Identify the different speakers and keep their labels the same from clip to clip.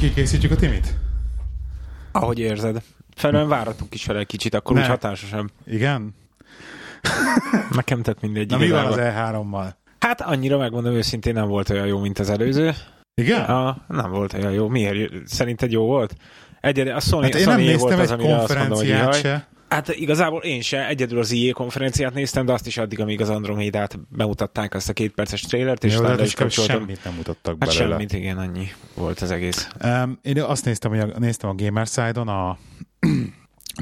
Speaker 1: Rögtön az elején kikészítjük a Timit?
Speaker 2: Ahogy érzed. Felően váratunk is vele egy kicsit, akkor
Speaker 1: Ne.
Speaker 2: úgy hatásosabb.
Speaker 1: Igen?
Speaker 2: Nekem tett mindegy.
Speaker 1: Na mi van az
Speaker 2: igazából.
Speaker 1: E3-mal?
Speaker 2: Hát annyira megmondom őszintén nem volt olyan jó, mint az előző.
Speaker 1: Igen?
Speaker 2: A, nem volt olyan jó. Miért? Szerinted jó volt? Egyedül a Sony,
Speaker 1: Hát én
Speaker 2: Sony
Speaker 1: nem néztem
Speaker 2: volt az,
Speaker 1: egy
Speaker 2: azt mondom, hogy
Speaker 1: konferenciát se.
Speaker 2: Hát igazából én se, egyedül az IE konferenciát néztem, de azt is addig, amíg az Andromedát bemutatták azt a két perces trailert, és
Speaker 1: Jó,
Speaker 2: le
Speaker 1: is
Speaker 2: kapcsoltam.
Speaker 1: semmit nem mutattak
Speaker 2: Hát
Speaker 1: belőle.
Speaker 2: semmit, igen, annyi volt az egész.
Speaker 1: Um, én azt néztem, hogy a, néztem a Gamerside-on a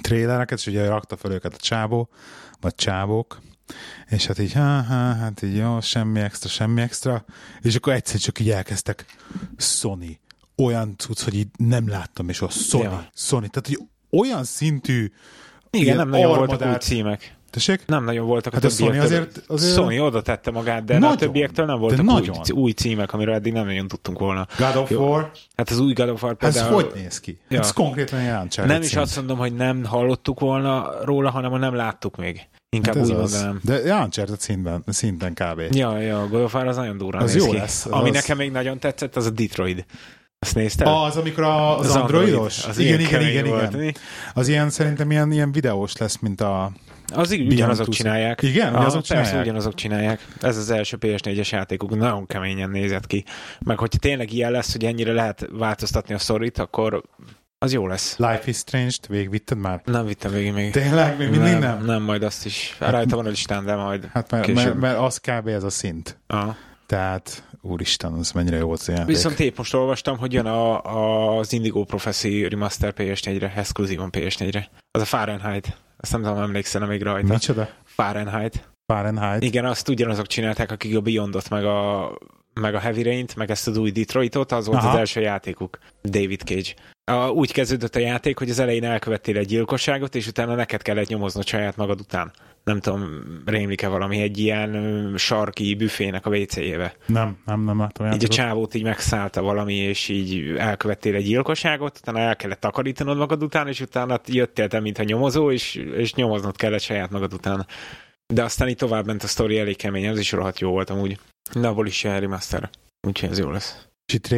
Speaker 1: trailereket, és ugye rakta fel őket a csábó, vagy csábók, és hát így, ha, ha, hát így jó, semmi extra, semmi extra, és akkor egyszer csak így elkezdtek Sony, olyan cucc, hogy így nem láttam, és a Sony,
Speaker 2: Ja.
Speaker 1: Sony, tehát hogy olyan szintű
Speaker 2: Igen, nem nagyon voltak új címek.
Speaker 1: Tessék?
Speaker 2: Nem nagyon voltak
Speaker 1: Hát
Speaker 2: a
Speaker 1: a Sony azért- azért-
Speaker 2: Sony oda tette magát, de
Speaker 1: Nagyon.
Speaker 2: a többiektől nem voltak
Speaker 1: De
Speaker 2: új,
Speaker 1: nagyon.
Speaker 2: új címek, amiről eddig nem nagyon tudtunk volna.
Speaker 1: God of
Speaker 2: Jó.
Speaker 1: War,
Speaker 2: Hát az új God of War
Speaker 1: ez
Speaker 2: például...
Speaker 1: hogy néz ki?
Speaker 2: Ja.
Speaker 1: Ez konkrétan egy Uncharted
Speaker 2: Nem is azt mondom, hogy nem hallottuk volna róla, hanem hogy nem láttuk még. Inkább
Speaker 1: Hát ez
Speaker 2: úgy
Speaker 1: az.
Speaker 2: mondanám.
Speaker 1: De Uncharted szintben, szinten kb.
Speaker 2: Ja, ja, a God of War az nagyon durva
Speaker 1: Az
Speaker 2: néz
Speaker 1: jó
Speaker 2: ki.
Speaker 1: lesz,
Speaker 2: Ami
Speaker 1: az.
Speaker 2: nekem még nagyon tetszett, az a Detroit. Azt nézted?
Speaker 1: Az, amikor a, az,
Speaker 2: Az
Speaker 1: androidos?
Speaker 2: Android, az
Speaker 1: igen, igen, igen,
Speaker 2: volt,
Speaker 1: igen. Az ilyen szerintem ilyen, ilyen videós lesz, mint a...
Speaker 2: Az így ugyanazok csinálják.
Speaker 1: Igen, ugyanazok
Speaker 2: persze,
Speaker 1: csinálják?
Speaker 2: ugyanazok csinálják. Ez az első PS4-es játékuk, nagyon keményen nézett ki. Meg hogyha tényleg ilyen lesz, hogy ennyire lehet változtatni a szorít, akkor az jó lesz.
Speaker 1: Life is Strange-t végigvitted már?
Speaker 2: Nem vittem végig még.
Speaker 1: Tényleg? Még mindig nem?
Speaker 2: Nem, majd azt is. Rajta van a listán, de majd
Speaker 1: Hát mert,
Speaker 2: később.
Speaker 1: mert, mert, az kb. ez a szint.
Speaker 2: Aha.
Speaker 1: Tehát, úristen, az mennyire jó volt az játék.
Speaker 2: Viszont épp most olvastam, hogy jön a, a, az Indigo Prophecy Remaster PS4-re, exkluzívan PS4-re. Az a Fahrenheit. Azt nem tudom, emlékszel még rajta.
Speaker 1: Micsoda?
Speaker 2: Fahrenheit.
Speaker 1: Fahrenheit?
Speaker 2: Igen, azt ugyanazok csinálták, akik a Beyondot, meg a, meg a Heavy Rain-t, meg ezt az új Detroitot, az volt
Speaker 1: Aha.
Speaker 2: az első játékuk, David Cage. A, úgy kezdődött a játék, hogy az elején elkövettél egy gyilkosságot, és utána neked kellett nyomoznod saját magad után. Nem tudom, rémlik-e valami egy ilyen sarki büfének a WC-jébe.
Speaker 1: Nem, nem, nem láttam
Speaker 2: Így a csávót így megszállta valami, és így elkövettél egy gyilkosságot, utána el kellett takarítanod magad után, és utána jöttél te, mintha nyomozó, és, és nyomoznod kellett saját magad után. De aztán így tovább ment a sztori elég kemény, az is rohadt jó volt amúgy. De abból is jön remaster. Úgyhogy ez jó lesz.
Speaker 1: És itt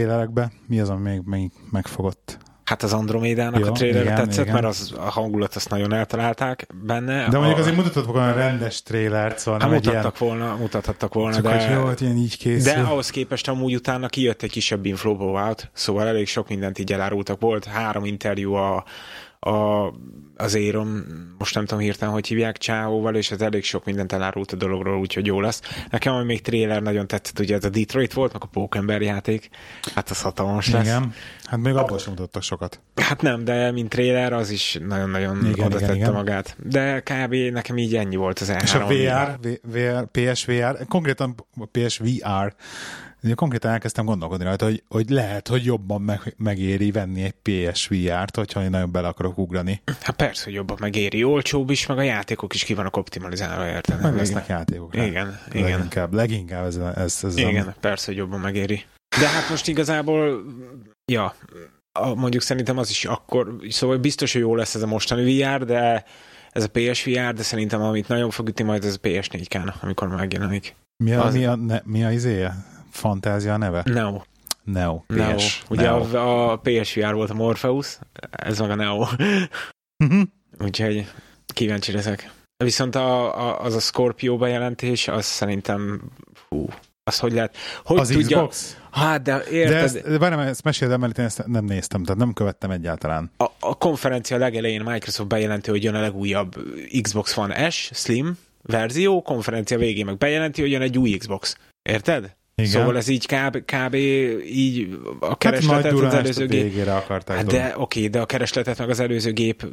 Speaker 1: mi az, ami még, még megfogott?
Speaker 2: Hát az Andromédának
Speaker 1: Jó,
Speaker 2: a trailer
Speaker 1: igen,
Speaker 2: tetszett,
Speaker 1: igen.
Speaker 2: mert az, a hangulat azt nagyon eltalálták benne.
Speaker 1: De mondjuk
Speaker 2: a,
Speaker 1: azért mutatott volna rendes trailert, szóval
Speaker 2: hát
Speaker 1: egy ilyen...
Speaker 2: mutattak volna, mutathattak volna,
Speaker 1: Csak
Speaker 2: de...
Speaker 1: jó, hogy ilyen így készül.
Speaker 2: De ahhoz képest amúgy utána kijött egy kisebb blowout, szóval elég sok mindent így elárultak. Volt három interjú a, a, az Éron, most nem tudom hirtelen, hogy hívják, Csáóval, és ez elég sok mindent elárult a dologról, úgyhogy jó lesz. Nekem ami még trailer nagyon tetszett, ugye ez a Detroit volt, meg a Pókember játék, hát az hatalmas lesz.
Speaker 1: Igen. Hát még abból sem mutattak sokat.
Speaker 2: Hát nem, de mint trailer az is nagyon-nagyon
Speaker 1: Igen,
Speaker 2: oda
Speaker 1: igen,
Speaker 2: tette
Speaker 1: igen.
Speaker 2: magát. De kb. nekem így ennyi volt az E3.
Speaker 1: És a VR, VR, PSVR, konkrétan PSVR, ugye konkrétan elkezdtem gondolkodni rajta, hogy, hogy lehet, hogy jobban meg, megéri venni egy PSVR-t, hogyha én nagyon bele akarok ugrani.
Speaker 2: Hát persze, hogy jobban megéri. Olcsóbb is, meg a játékok is ki vannak optimalizálva, érted?
Speaker 1: Meg lesznek játékok.
Speaker 2: Igen, igen.
Speaker 1: Leginkább, leginkább ez, ez, ez
Speaker 2: Igen, persze, hogy jobban megéri. De hát most igazából, ja, a, mondjuk szerintem az is akkor, szóval biztos, hogy jó lesz ez a mostani VR, de ez a PSVR, de szerintem amit nagyon fog ütni majd, ez a PS4 k amikor megjelenik.
Speaker 1: mi, a,
Speaker 2: az-
Speaker 1: mi, a, ne, mi a izéje? Fantázia a neve?
Speaker 2: Neo.
Speaker 1: Neo.
Speaker 2: Neo.
Speaker 1: PS.
Speaker 2: Ugye
Speaker 1: Neo.
Speaker 2: A, a PSVR volt a Morpheus, ez meg a Neo.
Speaker 1: Mhm.
Speaker 2: Úgyhogy kíváncsi leszek. Viszont a, a, az a Scorpio bejelentés, az szerintem, fú, az hogy lehet, hogy
Speaker 1: Az
Speaker 2: tudja,
Speaker 1: Xbox?
Speaker 2: hát de
Speaker 1: De
Speaker 2: érted,
Speaker 1: ezt, de várjál, ezt meséld el, mert én ezt nem néztem, tehát nem követtem egyáltalán.
Speaker 2: a, a konferencia legelején Microsoft bejelenti, hogy jön a legújabb Xbox One S Slim verzió, konferencia végén meg bejelenti, hogy jön egy új Xbox. Érted?
Speaker 1: Igen.
Speaker 2: Szóval ez így kb, kb így a
Speaker 1: hát
Speaker 2: keresletet az
Speaker 1: durást
Speaker 2: előző gép.
Speaker 1: végére akarták
Speaker 2: Hát de oké, de a keresletet meg az előző gép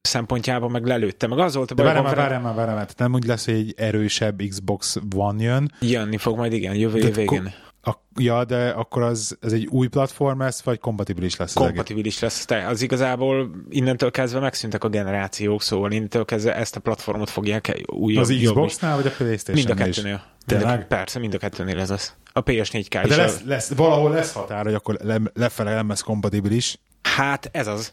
Speaker 2: szempontjában meg lelőtte. Meg az volt a baj,
Speaker 1: várjál már, várjál már, várjál már. Nem úgy lesz, hogy egy erősebb Xbox One jön.
Speaker 2: Jönni fog majd, igen, jövő év végén.
Speaker 1: ko- A, ja, de akkor az, ez egy új platform lesz, vagy kompatibilis lesz
Speaker 2: kompatibilis lesz. Te, az igazából innentől kezdve megszűntek a generációk, szóval innentől kezdve ezt a platformot fogják újabb.
Speaker 1: Az Xbox-nál, vagy a playstation
Speaker 2: Mind a kettőnél.
Speaker 1: Tényleg?
Speaker 2: persze, mind a kettőnél ez az. A PS4K is.
Speaker 1: De lesz, lesz, valahol lesz határ, hogy akkor le, lefele nem lesz kompatibilis.
Speaker 2: Hát ez az.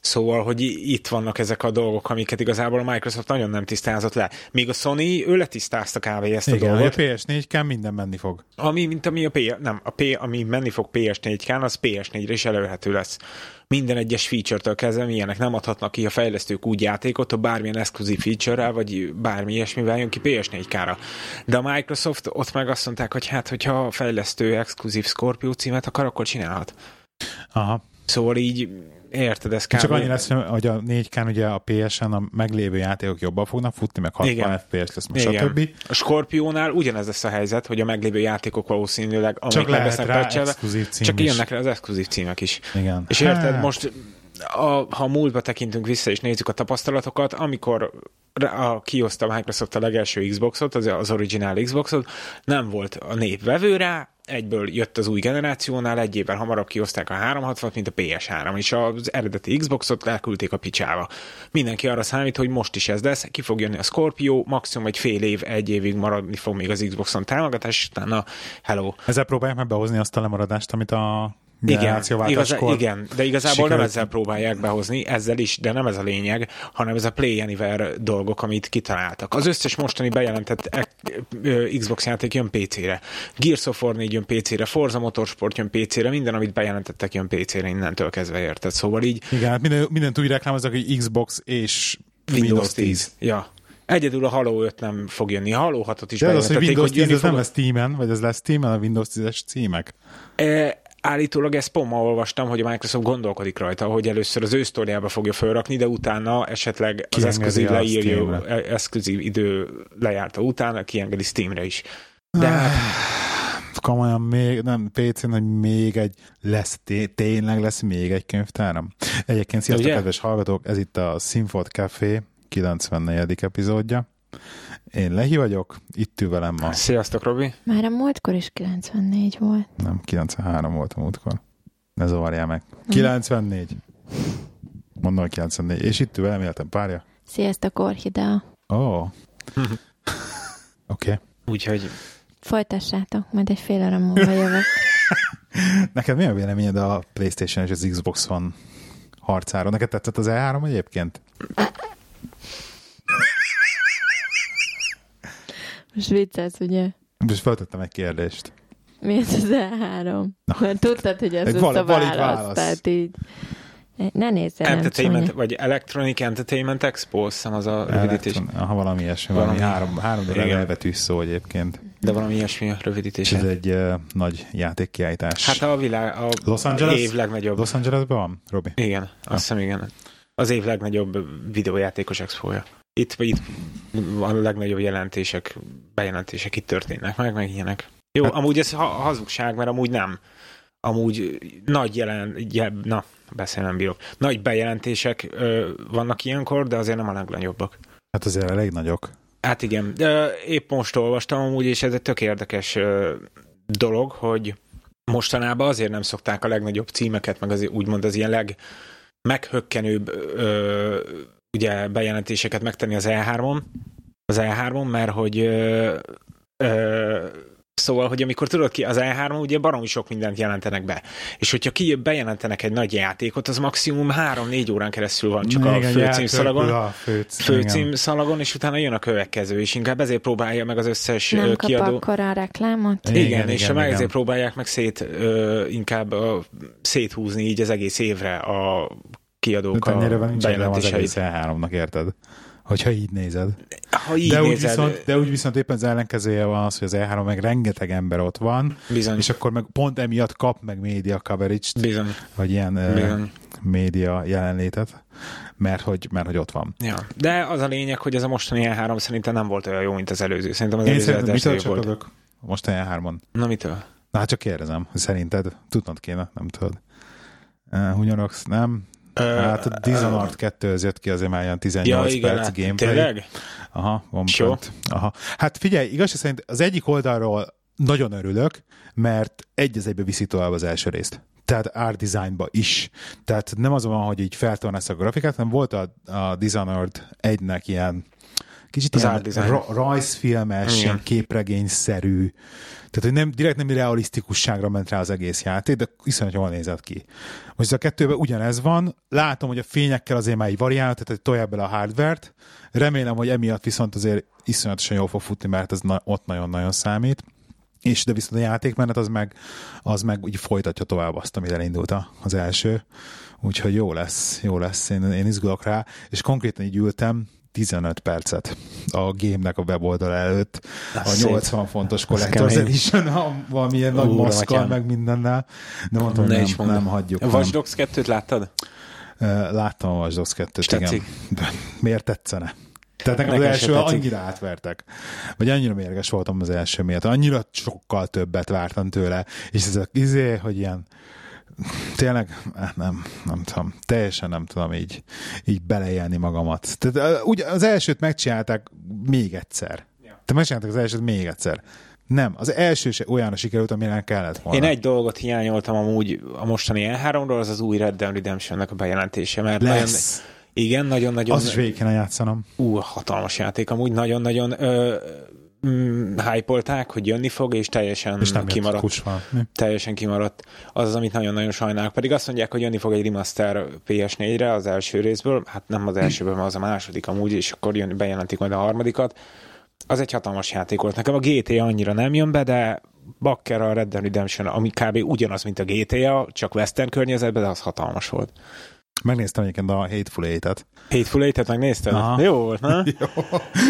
Speaker 2: Szóval, hogy itt vannak ezek a dolgok, amiket igazából a Microsoft nagyon nem tisztázott le. Míg a Sony, ő letisztázta kb. ezt a
Speaker 1: Igen,
Speaker 2: dolgot.
Speaker 1: a PS4-ken minden menni fog.
Speaker 2: Ami, mint ami a P, nem, a P, ami menni fog PS4-kán, az PS4-re is elérhető lesz. Minden egyes feature-től kezdve ilyenek nem adhatnak ki a fejlesztők úgy játékot, hogy bármilyen exkluzív feature-rel, vagy bármi ilyesmivel jön ki PS4-kára. De a Microsoft ott meg azt mondták, hogy hát, hogyha a fejlesztő exkluzív Scorpio címet akar, akkor csinálhat.
Speaker 1: Aha.
Speaker 2: Szóval így érted, ez kb.
Speaker 1: Csak annyi lesz, hogy a 4K ugye a PS-en a meglévő játékok jobban fognak futni, meg 60
Speaker 2: Igen.
Speaker 1: FPS lesz, meg
Speaker 2: Igen.
Speaker 1: stb.
Speaker 2: A Scorpionál ugyanez lesz a helyzet, hogy a meglévő játékok valószínűleg, amelyek
Speaker 1: Csak lehet rá exkluzív cím
Speaker 2: csak
Speaker 1: is.
Speaker 2: jönnek rá az exkluzív címek is.
Speaker 1: Igen.
Speaker 2: És érted,
Speaker 1: Hát,
Speaker 2: most a, ha múltba tekintünk vissza és nézzük a tapasztalatokat, amikor a, kihozta Microsoft a legelső Xboxot, az, az originál Xboxot, nem volt a nép vevő rá, egyből jött az új generációnál, egy évvel hamarabb kihozták a 360 mint a PS3, és az eredeti Xboxot elküldték a picsába. Mindenki arra számít, hogy most is ez lesz, ki fog jönni a Scorpio, maximum egy fél év, egy évig maradni fog még az Xboxon támogatás, és utána hello.
Speaker 1: Ezzel próbálják meg behozni azt a lemaradást, amit a
Speaker 2: Igen, igazá, igen, de igazából nem
Speaker 1: sikerült.
Speaker 2: ezzel próbálják behozni, ezzel is, de nem ez a lényeg, hanem ez a Play Anywhere dolgok, amit kitaláltak. Az összes mostani bejelentett Xbox játék jön PC-re. Gears of War 4 jön PC-re, Forza Motorsport jön PC-re, minden, amit bejelentettek jön PC-re innentől kezdve érted. Szóval így
Speaker 1: Igen, hát minden, mindent úgy reklámoznak, hogy Xbox és
Speaker 2: Windows 10. Ja. Egyedül a Halo 5 nem fog jönni. A Halo 6-ot is
Speaker 1: De az, hogy Windows 10
Speaker 2: jönni
Speaker 1: ez nem
Speaker 2: fog.
Speaker 1: lesz Steam-en, vagy ez lesz Steam-en a Windows 10-es címek.
Speaker 2: E, állítólag ezt pont ma olvastam, hogy a Microsoft gondolkodik rajta, hogy először az ősztoriába fogja felrakni, de utána esetleg az
Speaker 1: a
Speaker 2: leírja, e- exkluzív idő lejárta után, kiengedi Steamre is. De
Speaker 1: Ah.
Speaker 2: hát,
Speaker 1: Komolyan még, nem PC-n, hogy még egy lesz, té- tényleg lesz még egy könyvtáram. Egyébként sziasztok, kedves hallgatók, ez itt a Sinfot Café 94. epizódja. Én Lehi vagyok, itt ül velem ma,
Speaker 2: sziasztok, Robi.
Speaker 3: Már a múltkor is 94 volt.
Speaker 1: nem, 93 volt a múltkor. Ne zavarjál meg. 94. Mondom, hogy 94. És itt ül velem életem párja.
Speaker 3: Sziasztok, Orchidea.
Speaker 1: Ó. Oh. Oké. Okay.
Speaker 2: Úgyhogy
Speaker 3: Folytassátok, majd egy fél óra múlva jövök.
Speaker 1: Neked mi a véleményed a Playstation és az Xbox One harcáról? Neked tetszett az E3 egyébként?
Speaker 3: Most viccelsz, ugye?
Speaker 1: Most feltettem egy kérdést.
Speaker 3: Mi ez az E3? Mert tudtad, hogy ez
Speaker 1: val-
Speaker 3: a válasz,
Speaker 1: válasz.
Speaker 3: tehát így... Ne nézzel, nem
Speaker 2: Entertainment,
Speaker 3: csúnya.
Speaker 2: vagy Electronic Entertainment Expo, hiszem az a rövidítés.
Speaker 1: Elektron- Aha, valami ilyesmi, valami,
Speaker 2: Valami.
Speaker 1: három, három darab elvetű szó egyébként.
Speaker 2: De valami ilyesmi a
Speaker 1: És
Speaker 2: rövidítése.
Speaker 1: ez egy uh, nagy játékkiállítás.
Speaker 2: Hát a világ, a
Speaker 1: Los Angeles?
Speaker 2: év legnagyobb.
Speaker 1: Los Angelesben van, Robi?
Speaker 2: Igen, azt hiszem igen. Az év legnagyobb videójátékos expója. Itt, itt a legnagyobb jelentések, bejelentések itt történnek meg, meg ilyenek. Jó,
Speaker 1: Hát-
Speaker 2: amúgy ez ha- hazugság, mert amúgy nem. Amúgy nagy jelen, je, na, beszélni nem bírok. Nagy bejelentések ö, vannak ilyenkor, de azért nem a legnagyobbak.
Speaker 1: Hát azért elég nagyok.
Speaker 2: Hát igen, de épp most olvastam amúgy, és ez egy tök érdekes ö, dolog, hogy mostanában azért nem szokták a legnagyobb címeket, meg az, úgymond az ilyen leg meghökkenőbb ö, ugye bejelentéseket megtenni az E3-on, az E3-on, mert hogy ö, ö, Szóval, hogy amikor tudod ki, az E3 ugye baromi sok mindent jelentenek be. És hogyha ki bejelentenek egy nagy játékot, az maximum 3-4 órán keresztül van csak a
Speaker 1: Igen,
Speaker 2: főcím
Speaker 1: játék-
Speaker 2: szalagon
Speaker 1: A főcím,
Speaker 2: főcím
Speaker 1: igen.
Speaker 2: szalagon, és utána jön a következő, és inkább ezért próbálja meg az összes
Speaker 3: Nem kap
Speaker 2: kiadó.
Speaker 3: akkora a reklámot?
Speaker 2: Igen,
Speaker 1: Igen,
Speaker 2: és
Speaker 1: igen,
Speaker 2: meg
Speaker 1: igen.
Speaker 2: ezért próbálják meg szét, ö, inkább ö, széthúzni így az egész évre a kiadók a
Speaker 1: értelme az
Speaker 2: bejelentéseit.
Speaker 1: egész E3-nak, érted? Hogyha így nézed.
Speaker 2: Ha így
Speaker 1: de, úgy
Speaker 2: nézed,
Speaker 1: viszont, de úgy viszont éppen az ellenkezője van az, hogy az E3 meg rengeteg ember ott van,
Speaker 2: bizony,
Speaker 1: és akkor meg pont emiatt kap meg média coverage-t,
Speaker 2: bizony,
Speaker 1: vagy ilyen
Speaker 2: bizony.
Speaker 1: média jelenlétet, mert hogy, mert hogy ott van.
Speaker 2: Ja. De az a lényeg, hogy ez a mostani E3 szerintem nem volt olyan jó, mint az előző. Szerintem az
Speaker 1: Én
Speaker 2: előző
Speaker 1: szerintem mitől
Speaker 2: jobb volt.
Speaker 1: csapodok most a E3-on?
Speaker 2: Na mitől?
Speaker 1: Na hát csak kérdezem, szerinted tudnod kéne, nem tudod. Uh, Hunyorox, nem? Hát a Dishonored 2 jött ki, azért már ilyen 18
Speaker 2: ja, igen,
Speaker 1: perc
Speaker 2: hát,
Speaker 1: gameplay.
Speaker 2: tényleg?
Speaker 1: Aha, van pont. Aha. Hát figyelj, igazság szerint az egyik oldalról nagyon örülök, mert egy az egybe viszi tovább az első részt. Tehát art designba is. Tehát nem az van, hogy így feltornász a grafikát, hanem volt a, a Dishonored egynek ilyen kicsit
Speaker 2: Az
Speaker 1: ilyen ra- rajzfilmes,
Speaker 2: Igen.
Speaker 1: ilyen képregényszerű, tehát hogy nem, direkt nem realisztikusságra ment rá az egész játék, de iszonyat jól nézett ki. Most a kettőben ugyanez van, látom, hogy a fényekkel azért már így variálnak, tehát hogy tolják bele a hardvert, remélem, hogy emiatt viszont azért iszonyatosan jól fog futni, mert ez na- ott nagyon-nagyon számít. És de viszont a játékmenet az meg, az meg úgy folytatja tovább azt, amit elindult az első. Úgyhogy jó lesz, jó lesz, én, én izgulok rá, és konkrétan így ültem 15 percet a game-nek a weboldal előtt,
Speaker 2: Az
Speaker 1: a
Speaker 2: szép.
Speaker 1: 80 fontos
Speaker 2: Az
Speaker 1: Collector's. Edition, valamilyen nagy maszkal, meg mindennel, de mondtam,
Speaker 2: Ne
Speaker 1: hogy
Speaker 2: is
Speaker 1: nem,
Speaker 2: mondd.
Speaker 1: nem hagyjuk.
Speaker 2: A. Watch Dogs 2-t láttad?
Speaker 1: Láttam a Watch Dogs 2-t,
Speaker 2: És
Speaker 1: igen.
Speaker 2: tetszik?
Speaker 1: De miért tetszene? Tehát nekem,
Speaker 2: Nekem
Speaker 1: az első annyira átvertek. Vagy annyira mérges voltam az első miatt. Annyira sokkal többet vártam tőle. És ez a izé, hogy ilyen tényleg, eh, nem, nem tudom, teljesen nem tudom így, így beleélni magamat. Tehát eh, ugye az elsőt megcsinálták még egyszer. Te megcsináltak az elsőt még egyszer. Nem, az első se olyan sikerült, amilyen kellett volna.
Speaker 2: Én egy dolgot hiányoltam amúgy a mostani E3-ról, az az új Red Dead Redemption-nek a bejelentése, mert nagyon,
Speaker 1: lesz.
Speaker 2: igen, nagyon-nagyon
Speaker 1: Az is végig kéne játszanom.
Speaker 2: ú, hatalmas játék, amúgy nagyon-nagyon mm, hype hogy jönni fog, és teljesen
Speaker 1: És nem
Speaker 2: kimaradt.
Speaker 1: kusva. Mi?
Speaker 2: Teljesen kimaradt. Az az, amit nagyon-nagyon sajnálok. Pedig azt mondják, hogy jönni fog egy remaster PS4-re az első részből, hát nem az elsőből, mert az a második amúgy, és akkor jön, bejelentik majd a harmadikat. Az egy hatalmas játék volt. Nekem a GTA annyira nem jön be, de Bakker a Red Dead Redemption, ami kb. ugyanaz, mint a GTA, csak western környezetben, de az hatalmas volt.
Speaker 1: Megnéztem egyébként a Hateful Eight-et.
Speaker 2: Hateful Eight-et megnézted?
Speaker 1: Aha.
Speaker 2: Jó volt, nem?
Speaker 1: Jó.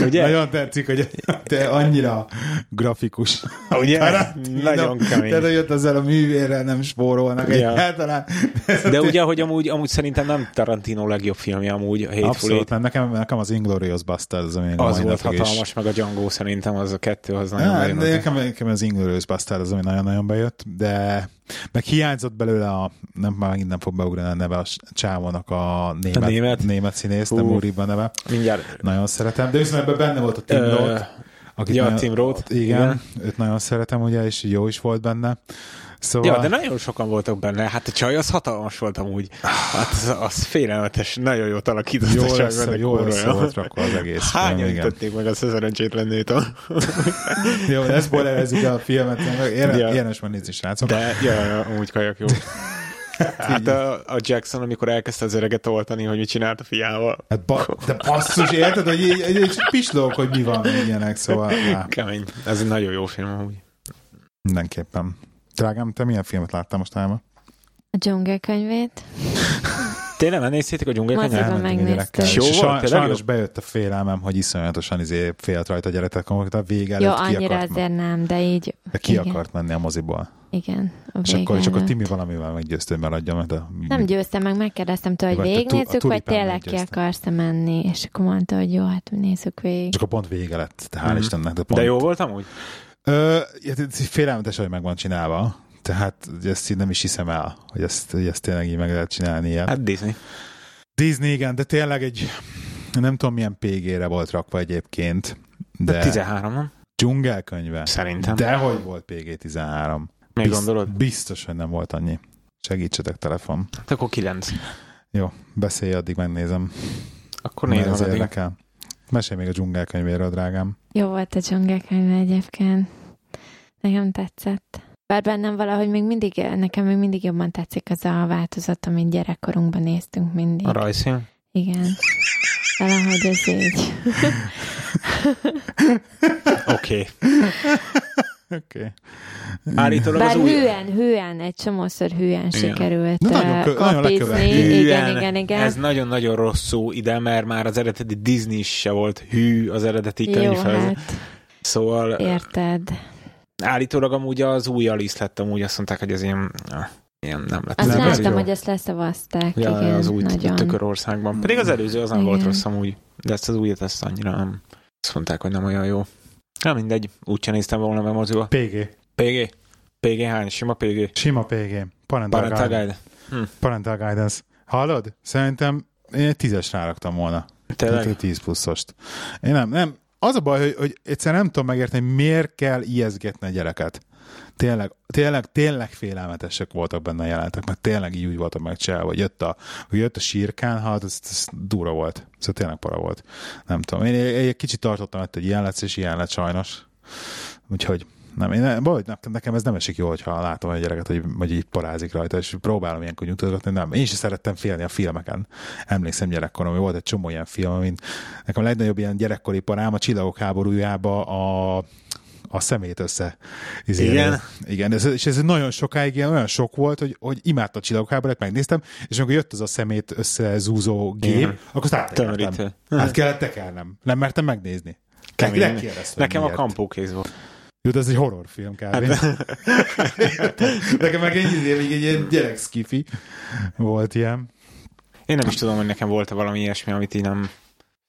Speaker 2: Ugye?
Speaker 1: Nagyon tetszik, hogy te annyira grafikus.
Speaker 2: Ugye?
Speaker 1: Tarantino.
Speaker 2: Nagyon kemény.
Speaker 1: Tehát, hogy ott ezzel a művérrel nem spórolnak
Speaker 2: Ja.
Speaker 1: egyáltalán.
Speaker 2: De ugye, hogy amúgy, amúgy szerintem nem Tarantino legjobb filmje amúgy, a Hateful
Speaker 1: Abszolút
Speaker 2: Eight.
Speaker 1: nem. Nekem, nekem az Inglourious Basterds, az, ami a
Speaker 2: Az volt
Speaker 1: napig is-
Speaker 2: hatalmas, meg a Django szerintem az a kettő, az nagyon
Speaker 1: Hát,
Speaker 2: bejön.
Speaker 1: nekem, nekem az Inglourious Basterds az, ami nagyon-nagyon bejött, de meg hiányzott belőle a, nem, már megint nem fog beugrani a neve a csávónak a német,
Speaker 2: A német?
Speaker 1: német színész,
Speaker 2: Hú.
Speaker 1: nem úribb a neve.
Speaker 2: Mindjárt.
Speaker 1: Nagyon szeretem, de viszont ebben benne volt a Tim Roth, akit
Speaker 2: ja,
Speaker 1: nagyon-
Speaker 2: Tim Roth,
Speaker 1: Igen,
Speaker 2: igen.
Speaker 1: őt nagyon szeretem, ugye, és jó is volt benne. Szóval...
Speaker 2: Ja, de nagyon sokan voltak benne. Hát a csaj az hatalmas volt amúgy. Hát az, az félelmetes, nagyon jót alakított
Speaker 1: jó
Speaker 2: a csaj,
Speaker 1: lesz,
Speaker 2: benne
Speaker 1: jó
Speaker 2: kurva
Speaker 1: lesz
Speaker 2: jó.
Speaker 1: volt rakva az egész.
Speaker 2: Hányan ütötték meg azt a szerencsétlenét a...
Speaker 1: Jó, ne spoilerezzük a filmet, érdemes
Speaker 2: Ja.
Speaker 1: érdemes megnézni, srácok.
Speaker 2: De, ja, ja, amúgy kajak jó. Hát a, a Jackson, amikor elkezdte az öreget oltani, hogy mit csinált a fiával.
Speaker 1: Hát ba, de basszus, érted, hogy így, így pislók, hogy mi van ilyenek, szóval á,
Speaker 2: Kemény. Ez egy nagyon jó film amúgy.
Speaker 1: mindenképpen. Drágám, te milyen filmet láttál most álma?
Speaker 3: A dzsungelkönyvét.
Speaker 2: Tényleg megnéztétek a dzsungelkönyvet?
Speaker 3: Moziban
Speaker 1: a
Speaker 3: megnéztem.
Speaker 2: Jó volt?
Speaker 1: Sajnos
Speaker 2: jó?
Speaker 1: bejött a félelmem, hogy iszonyatosan izé félt rajta a gyerekek, amikor a vége
Speaker 3: Jó,
Speaker 1: előtt ki
Speaker 3: annyira azért nem, de így,
Speaker 1: de ki
Speaker 3: igen.
Speaker 1: akart menni a moziból.
Speaker 3: igen. A
Speaker 1: És akkor, és akkor
Speaker 3: előtt.
Speaker 1: Timi valamivel meggyőzte, hogy maradjon, mert a...
Speaker 3: Nem győztem meg, megkérdeztem tőle, hogy
Speaker 1: a
Speaker 3: végignézzük, vagy tényleg ki akarsz menni, és akkor mondta, hogy jó, hát nézzük végig.
Speaker 1: Csak a pont vége lett, de hál'
Speaker 2: Mhm.
Speaker 1: Istennek. De, pont,
Speaker 2: De jó volt amúgy?
Speaker 1: Ö, félelmetes, hogy meg van csinálva. Tehát ezt így nem is hiszem el, hogy ezt, hogy ezt tényleg így meg lehet csinálni ilyet.
Speaker 2: Hát Disney.
Speaker 1: Disney, igen, de tényleg egy, nem tudom milyen PG-re volt rakva egyébként,
Speaker 2: De
Speaker 1: de
Speaker 2: 13, nem?
Speaker 1: dzsungelkönyve.
Speaker 2: Szerintem.
Speaker 1: De hogy volt PG-13?
Speaker 2: Még gondolod?
Speaker 1: Biztos, hogy nem volt annyi. Segítsetek telefon.
Speaker 2: Hát akkor 9.
Speaker 1: Jó, beszélj, addig megnézem.
Speaker 2: Akkor nézem
Speaker 1: ez érdekel. Mesélj még a dzsungelkönyvéről, drágám.
Speaker 3: Jó volt a dzsungelkönyve egyébként. Nekem tetszett. Bár bennem valahogy még mindig, nekem még mindig jobban tetszik az a változat, amit gyerekkorunkban néztünk mindig.
Speaker 2: A rajzfilm?
Speaker 3: Igen. Valahogy ez így.
Speaker 2: Oké.
Speaker 1: Oké.
Speaker 2: Állítólag
Speaker 3: Bár
Speaker 2: az új...
Speaker 3: hülyen, hülyen, egy csomószor hülyen sikerült
Speaker 1: De nagyon kö- nagyon
Speaker 3: kapizni.
Speaker 1: lekövetni.
Speaker 3: Igen, igen, igen.
Speaker 2: Ez nagyon-nagyon rossz szó ide, mert már az eredeti Disney is se volt hű az eredeti könyvhez.
Speaker 3: hát
Speaker 2: Szóval
Speaker 3: érted.
Speaker 2: állítólag amúgy az új Alice lett, amúgy azt mondták, hogy ez ilyen, ilyen nem lett.
Speaker 3: Azt
Speaker 1: Nem,
Speaker 3: láttam,
Speaker 1: jó.
Speaker 3: hogy ezt leszavazták.
Speaker 2: Ja,
Speaker 3: igen,
Speaker 2: az új
Speaker 3: nagyon.
Speaker 2: tökörországban. Pedig az előző az nem
Speaker 3: Igen.
Speaker 2: volt rossz amúgy, de ezt az újat ezt annyira nem. Azt mondták, hogy nem olyan jó. Na mindegy, úgyse néztem volna meg moziba.
Speaker 1: PG.
Speaker 2: PG? PG hány? Sima PG?
Speaker 1: Sima PG. Parental,
Speaker 2: Parental
Speaker 1: Guidance.
Speaker 2: Guide?
Speaker 1: Parental Guidance. Hallod? Szerintem én egy tízes ráraktam volna. Tehát
Speaker 2: Tényleg?
Speaker 1: egy 10 pluszost. Én nem, nem. Az a baj, hogy, hogy egyszerűen nem tudom megérteni, miért kell ijeszgetni a gyereket. Tényleg, tényleg, tényleg félelmetesek voltak benne a jelentek, mert tényleg így úgy voltak megcsinálva, hogy jött a, hogy jött a sírkán, hát ez, ez dura volt. Ez tényleg para volt. Nem tudom. Én, egy kicsit tartottam, hogy ilyen lesz, és ilyen lett sajnos. Úgyhogy nem, én, baj, nekem ez nem esik jó, hogyha látom egy gyereket, hogy, hogy így parázik rajta, és próbálom ilyenkor nyugtatni, nem. Én is szerettem félni a filmeken. Emlékszem gyerekkorom, hogy volt egy csomó ilyen film, mint nekem a legnagyobb ilyen gyerekkori parám a Csillagok háborújába a a szemét össze.
Speaker 2: Izé, igen.
Speaker 1: Igen, ez, és ez nagyon sokáig ilyen, olyan sok volt, hogy, hogy imádta a csillagok háborúját, megnéztem, és amikor jött az a szemét összezúzó gép, igen. akkor azt áttekertem. Hát kellett tekernem. Nem mertem megnézni.
Speaker 2: Kemény. Nekem a kampókéz volt.
Speaker 1: Jó, ez egy horrorfilm kb. Hát, nekem meg egy, egy, egy, egy gyerek skifi volt ilyen.
Speaker 2: Én nem is tudom, hogy nekem volt-e valami ilyesmi, amit így nem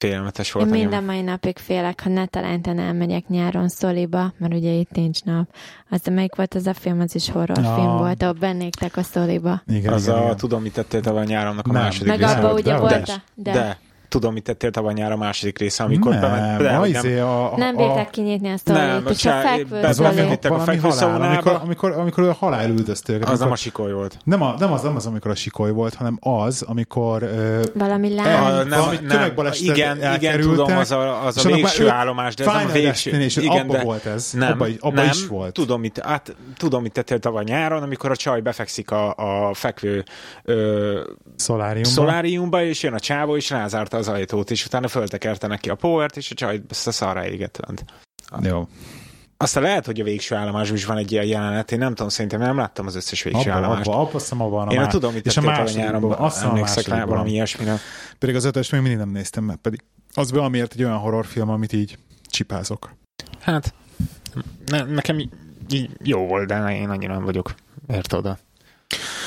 Speaker 2: félelmetes volt.
Speaker 3: Én minden mai napig félek, ha ne talán elmegyek nyáron szoliba, mert ugye itt nincs nap. Az, melyik volt az a film, az is horrorfilm ja. volt, ahol bennéktek a szoliba.
Speaker 2: Igen, az igen, a, igen. tudom, mit tettél tavaly nyáronnak a nem. második
Speaker 3: Meg abban ugye volt a...
Speaker 2: De. de tudom, mit tettél tavaly nyár a második része, amikor nem, bement, de,
Speaker 1: nem, izé a,
Speaker 3: a, nem bírták kinyitni ezt a nem, és a
Speaker 1: fekvőszolét. a fekvőszonába. Amikor, amikor, amikor a halál üldöztő.
Speaker 2: Az nem a sikoly volt.
Speaker 1: Nem, a, nem, az, nem az, amikor a sikoly volt, hanem az, amikor uh,
Speaker 3: valami lány.
Speaker 2: Nem, nem, igen, igen, tudom, az a, az a végső állomás, de ez nem a végső.
Speaker 1: Igen, abba volt ez.
Speaker 2: Nem, abba is volt. Tudom, mit, hát, tudom, mit tettél tavaly nyáron, amikor a csaj befekszik a, a fekvő szoláriumba, és jön a csávó, és rázárta az ajtót, és utána föltekerte neki a powert, és a csaj ezt a szarra égett lent.
Speaker 1: Jó.
Speaker 2: Aztán lehet, hogy a végső állomásban is van egy ilyen jelenet, én nem tudom, szerintem nem láttam az összes végső abba, állomást.
Speaker 1: Abba, abba, abba, abba,
Speaker 2: Én tudom, mit és a nyáron, emlékszek rá valami ilyesmire.
Speaker 1: Pedig az ötös még mindig nem néztem meg, pedig az valamiért egy olyan horrorfilm, amit így csipázok.
Speaker 2: Hát, ne, nekem így jó volt, de én annyira nem vagyok ért oda.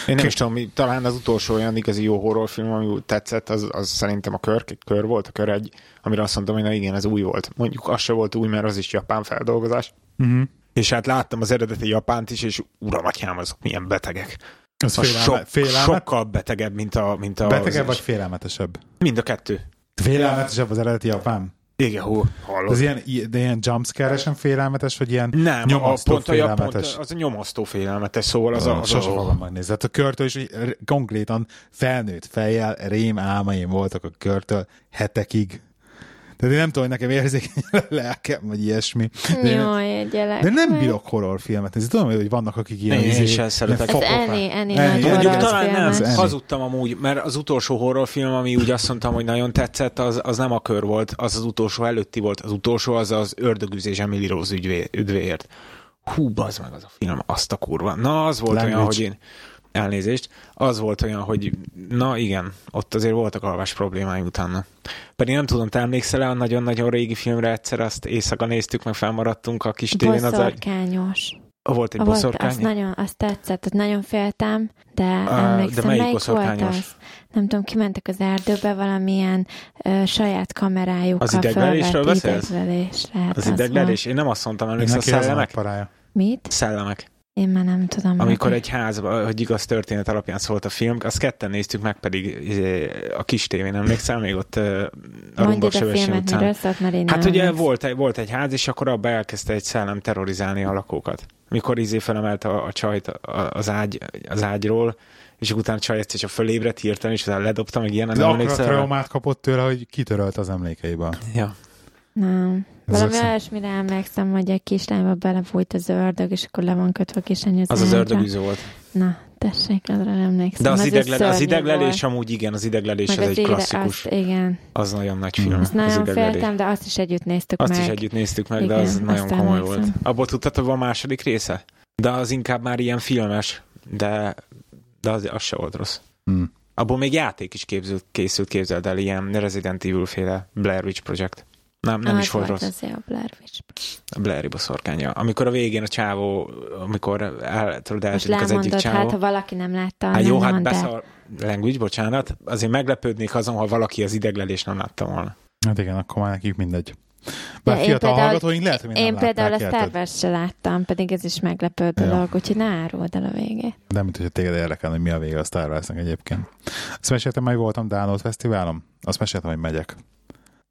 Speaker 2: Én nem is tudom, talán az utolsó olyan igazi jó horrorfilm, ami tetszett, az, az szerintem a kör, kör volt, a kör egy, amire azt mondtam, hogy na igen, ez új volt. Mondjuk az se volt új, mert az is japán feldolgozás. Uh-huh. És hát láttam az eredeti japánt is, és uram, atyám, azok milyen betegek.
Speaker 1: Az félelme, sok, félelmet?
Speaker 2: sokkal betegebb, mint a... Mint a
Speaker 1: betegebb vagy félelmetesebb?
Speaker 2: Mind a kettő.
Speaker 1: Félelmetesebb az eredeti japán?
Speaker 2: Igen, hú, hallod.
Speaker 1: Az ilyen, de ilyen jumpscare-esen félelmetes, vagy ilyen nem, nyomasztó a, pont félelmetes?
Speaker 2: A, pont az a nyomasztó félelmetes, szóval az a...
Speaker 1: az sose fogom megnézni. Hát a körtől is konkrétan felnőtt fejjel rém álmaim voltak a körtől hetekig. Tehát én nem tudom, hogy nekem érzékeny a lelkem, vagy ilyesmi.
Speaker 3: De, Jaj, gyerek.
Speaker 1: De nem bírok horrorfilmet. Ez tudom, hogy vannak, akik ilyen...
Speaker 2: Én is el szeretek.
Speaker 3: Annie. Mondjuk talán nem,
Speaker 2: hazudtam amúgy, mert az utolsó horrorfilm, ami úgy azt mondtam, hogy nagyon tetszett, az, az nem a kör volt, az az utolsó előtti volt. Az utolsó az az ördögüzés Emily Rose üdvéért. Hú, bazd meg az a film, azt a kurva. Na, az volt Language. olyan, hogy én elnézést, az volt olyan, hogy na igen, ott azért voltak alvás problémáim utána. Pedig nem tudom, te emlékszel a nagyon-nagyon régi filmre egyszer, azt éjszaka néztük, meg felmaradtunk a kis tévén.
Speaker 3: Boszorkányos.
Speaker 2: Az, volt egy volt, boszorkány?
Speaker 3: Azt nagyon, azt tetszett, ott nagyon féltem, de uh, emlékszem,
Speaker 2: de melyik, melyik volt az?
Speaker 3: Nem tudom, kimentek az erdőbe valamilyen uh, saját kamerájukkal
Speaker 2: Az ideglelésről beszélsz?
Speaker 3: Ideglelés,
Speaker 2: lehet, az, az ideglelés? Én nem azt mondtam, emlékszem, a szellemek?
Speaker 3: Mit?
Speaker 2: Szellemek.
Speaker 3: Én már nem tudom.
Speaker 2: Amikor meg. egy házba, hogy igaz történet alapján szólt a film, azt ketten néztük meg, pedig izé, a kis tévén emlékszel, még ott a
Speaker 3: Rumbok a filmet, utcán. Szólt, mert
Speaker 2: hát ugye volt egy, volt egy ház, és akkor abba elkezdte egy szellem terrorizálni a lakókat. Mikor izé felemelt a, a csajt az, ágy, az ágyról, és utána csaj egyszer csak fölébredt hirtelen, és utána ledobta, meg ilyen.
Speaker 1: De akkor a traumát kapott tőle, hogy kitörölt az emlékeiben.
Speaker 2: Ja.
Speaker 3: Nem. Valami olyasmire emlékszem, hogy egy kislányba belefújt az ördög, és akkor le van kötve a kisenyő
Speaker 2: az az ördögűző volt.
Speaker 3: Na, tessék, azra emlékszem.
Speaker 2: De az, az, idegle, az ideglelés volt. amúgy igen, az ideglelés meg az, az egy klasszikus. Azt,
Speaker 3: igen.
Speaker 2: Az nagyon nagy film.
Speaker 3: Azt nagyon féltem, de azt is együtt néztük
Speaker 2: azt
Speaker 3: meg.
Speaker 2: Azt is együtt néztük meg, igen, de az nagyon komoly emlékszem. volt. Abból tudtad, hogy van második része? De az inkább már ilyen filmes, de, de az, az se volt rossz. Hmm. Abból még játék is képzült, készült, képzeld el, ilyen Resident Evil féle Blair Witch Project. Nem, nem ah, is volt, rossz.
Speaker 3: a Blair Witch.
Speaker 2: A Blair boszorkánya. Amikor a végén a csávó, amikor el, tudod, eltűnik az egyik csávó.
Speaker 3: hát ha valaki nem látta,
Speaker 2: hát
Speaker 3: nem
Speaker 2: jó, hát beszar... Language, bocsánat. Azért meglepődnék azon, ha valaki az ideglelés nem látta volna.
Speaker 1: Hát igen, akkor már nekik mindegy. Bár ja, fiatal például, hallgatóink lehet, hogy
Speaker 3: Én például a Star Wars se láttam, pedig ez is meglepő ja. dolog, úgyhogy ne áruld el a végét.
Speaker 1: Nem, mint hogy téged érdekel, hogy mi a vége a Star Warsnak egyébként. Azt meséltem, hogy voltam Download Fesztiválon? Azt meséltem, hogy megyek.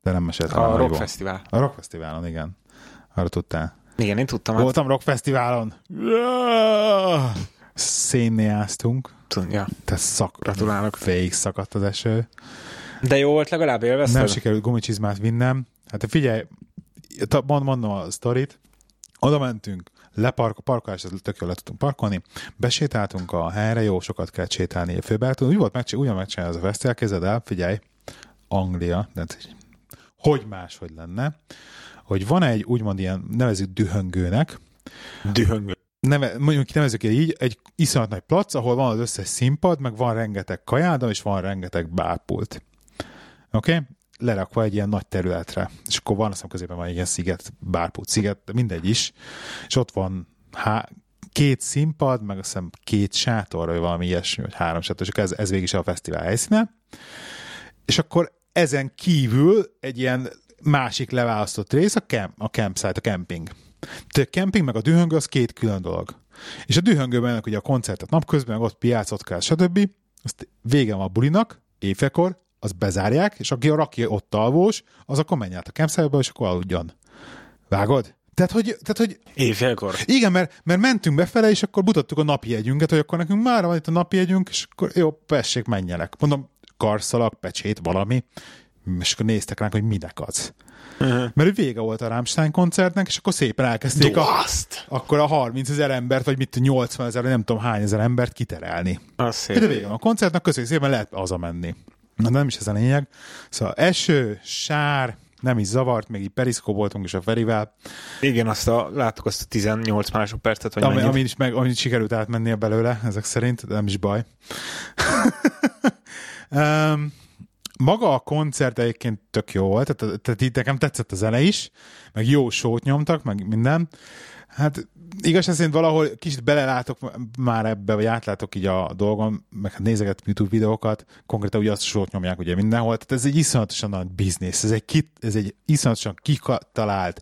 Speaker 1: De nem meséltem.
Speaker 2: A Rock Fesztivál.
Speaker 1: A Rock Fesztiválon, igen. Arra tudtál.
Speaker 2: Igen, én tudtam. Hát,
Speaker 1: Voltam Rock Fesztiválon. Szénnéáztunk.
Speaker 2: ja.
Speaker 1: Tehát szak,
Speaker 2: Gratulálok.
Speaker 1: végig szakadt az eső.
Speaker 2: De jó volt, legalább élvezted?
Speaker 1: Nem sikerült gumicsizmát vinnem. Hát figyelj, mond, mondom a sztorit. Oda mentünk, lepark, parkolás, tök jól le tudtunk parkolni, besétáltunk a helyre, jó, sokat kell sétálni a főbeállítón. Úgy volt megcsinálni, ugyan megcsinálni az a fesztivál, kezded el, figyelj, Anglia, de hogy máshogy lenne, hogy van egy úgymond ilyen, nevezük dühöngőnek,
Speaker 2: Dühöngő.
Speaker 1: neve, mondjuk nevezzük így, egy iszonyat nagy plac, ahol van az összes színpad, meg van rengeteg kajáda, és van rengeteg bárpult. Oké? Okay? Lerakva egy ilyen nagy területre. És akkor van, azt hiszem középen van egy ilyen sziget, bárpult sziget, de mindegy is. És ott van há- két színpad, meg azt hiszem két sátor, vagy valami ilyesmi, vagy három sátor, és ez, ez végig is a fesztivál helyszíne. És akkor ezen kívül egy ilyen másik leválasztott rész a, camp, a campsite, a camping. Tehát a camping meg a dühöngő az két külön dolog. És a dühöngőben ennek ugye a koncertet napközben, meg ott piácot kell, stb. Azt vége van a bulinak, éjfélkor, az bezárják, és aki a raki ott alvós, az akkor menj át a campsite és akkor aludjon. Vágod? Tehát, hogy, tehát, hogy
Speaker 2: Éjfélkor.
Speaker 1: igen, mert, mert mentünk befele, és akkor mutattuk a napi jegyünket, hogy akkor nekünk már van itt a napi jegyünk, és akkor jó, pessék, menjenek. Mondom, karszalag, pecsét, valami, és akkor néztek ránk, hogy minek az.
Speaker 2: Uh-huh.
Speaker 1: Mert vége volt a Rammstein koncertnek, és akkor szépen elkezdték a,
Speaker 2: Azt!
Speaker 1: akkor a 30 ezer embert, vagy mit 80 ezer, nem tudom hány ezer embert kiterelni.
Speaker 2: Az
Speaker 1: De vége van a koncertnek, köszönjük szépen, lehet hazamenni. Na nem is ez a lényeg. Szóval eső, sár, nem is zavart, még így periszkóboltunk is a Ferivel,
Speaker 2: Igen, azt a, láttuk azt a 18 másodpercet, vagy
Speaker 1: ami, ami is meg, ami sikerült átmennie belőle, ezek szerint, de nem is baj. um, maga a koncert egyébként tök jó volt, tehát, tehát így nekem tetszett a zene is, meg jó sót nyomtak, meg minden. Hát igazság szerint valahol kicsit belelátok már ebbe, vagy átlátok így a dolgon, meg hát nézeget YouTube videókat, konkrétan ugye azt sót nyomják ugye mindenhol, tehát ez egy iszonyatosan nagy biznisz, ez egy, kit, ez egy iszonyatosan kitalált,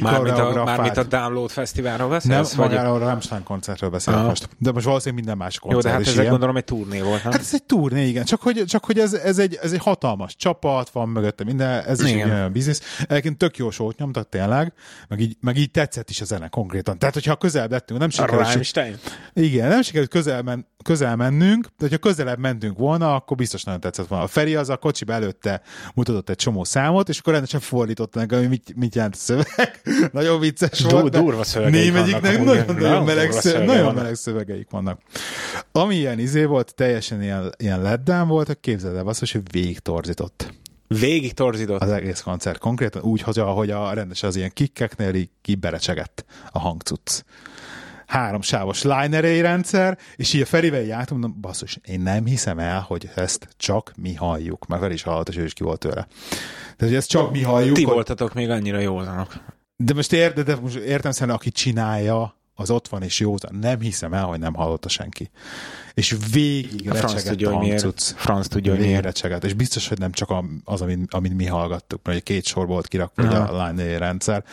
Speaker 2: Mármint a,
Speaker 1: kikoreografált.
Speaker 2: mármint a Download Fesztiválról
Speaker 1: Nem,
Speaker 2: beszélsz? vagy...
Speaker 1: magáról a Rammstein koncertről beszélek
Speaker 2: Aha.
Speaker 1: most. De most valószínűleg minden más
Speaker 2: Jó,
Speaker 1: koncert
Speaker 2: de hát
Speaker 1: is
Speaker 2: ezek
Speaker 1: ilyen.
Speaker 2: gondolom egy turné volt, nem?
Speaker 1: Hát ez egy turné, igen. Csak hogy, csak hogy ez, ez, egy, ez egy hatalmas csapat, van mögötte minden, ez is
Speaker 2: Igen.
Speaker 1: egy olyan biznisz. Egyébként tök jó sót nyomtak tényleg, meg így, meg így tetszett is a zene konkrétan. Tehát, hogyha közel lettünk, nem sikerült,
Speaker 2: Rammstein?
Speaker 1: igen, nem sikerült közel, men, közel mennünk, de hogyha közelebb mentünk volna, akkor biztos nagyon tetszett volna. A Feri az a kocsiba előtte mutatott egy csomó számot, és akkor rendesen fordította nekem, hogy mit, mit jelent a szöveg. nagyon vicces
Speaker 2: Du-
Speaker 1: volt.
Speaker 2: durva szövegeik vannak
Speaker 1: nagyon,
Speaker 2: nagyon
Speaker 1: nagyon, meleg,
Speaker 2: durva
Speaker 1: szöve,
Speaker 2: szövegei
Speaker 1: nagyon meleg szövegeik vannak. Ami ilyen izé volt, teljesen ilyen, ilyen letdown volt, hogy képzeld el azt, hogy végig torzított
Speaker 2: Végig torzított.
Speaker 1: az egész koncert. Konkrétan úgy, hogy ahogy a rendes az ilyen kikkeknél így kiberecsegett a hangcucc. Három sávos line array rendszer, és így a Ferivel jártunk, mondom, basszus, én nem hiszem el, hogy ezt csak mi halljuk. Mert Feri is hallott, és ő is ki volt tőle. Tehát, hogy ezt csak mi halljuk.
Speaker 2: Ti
Speaker 1: hogy-
Speaker 2: voltatok még annyira józanok.
Speaker 1: de most érted, de most értem szerint, aki csinálja, az ott van és józan. Nem hiszem el, hogy nem hallotta senki. És végig recsegett a hangcucc.
Speaker 2: Franc tudja, hogy miért.
Speaker 1: recsegett. És biztos, hogy nem csak az, amit, amit mi hallgattuk, mert ugye két sor volt kirakva a line rendszer.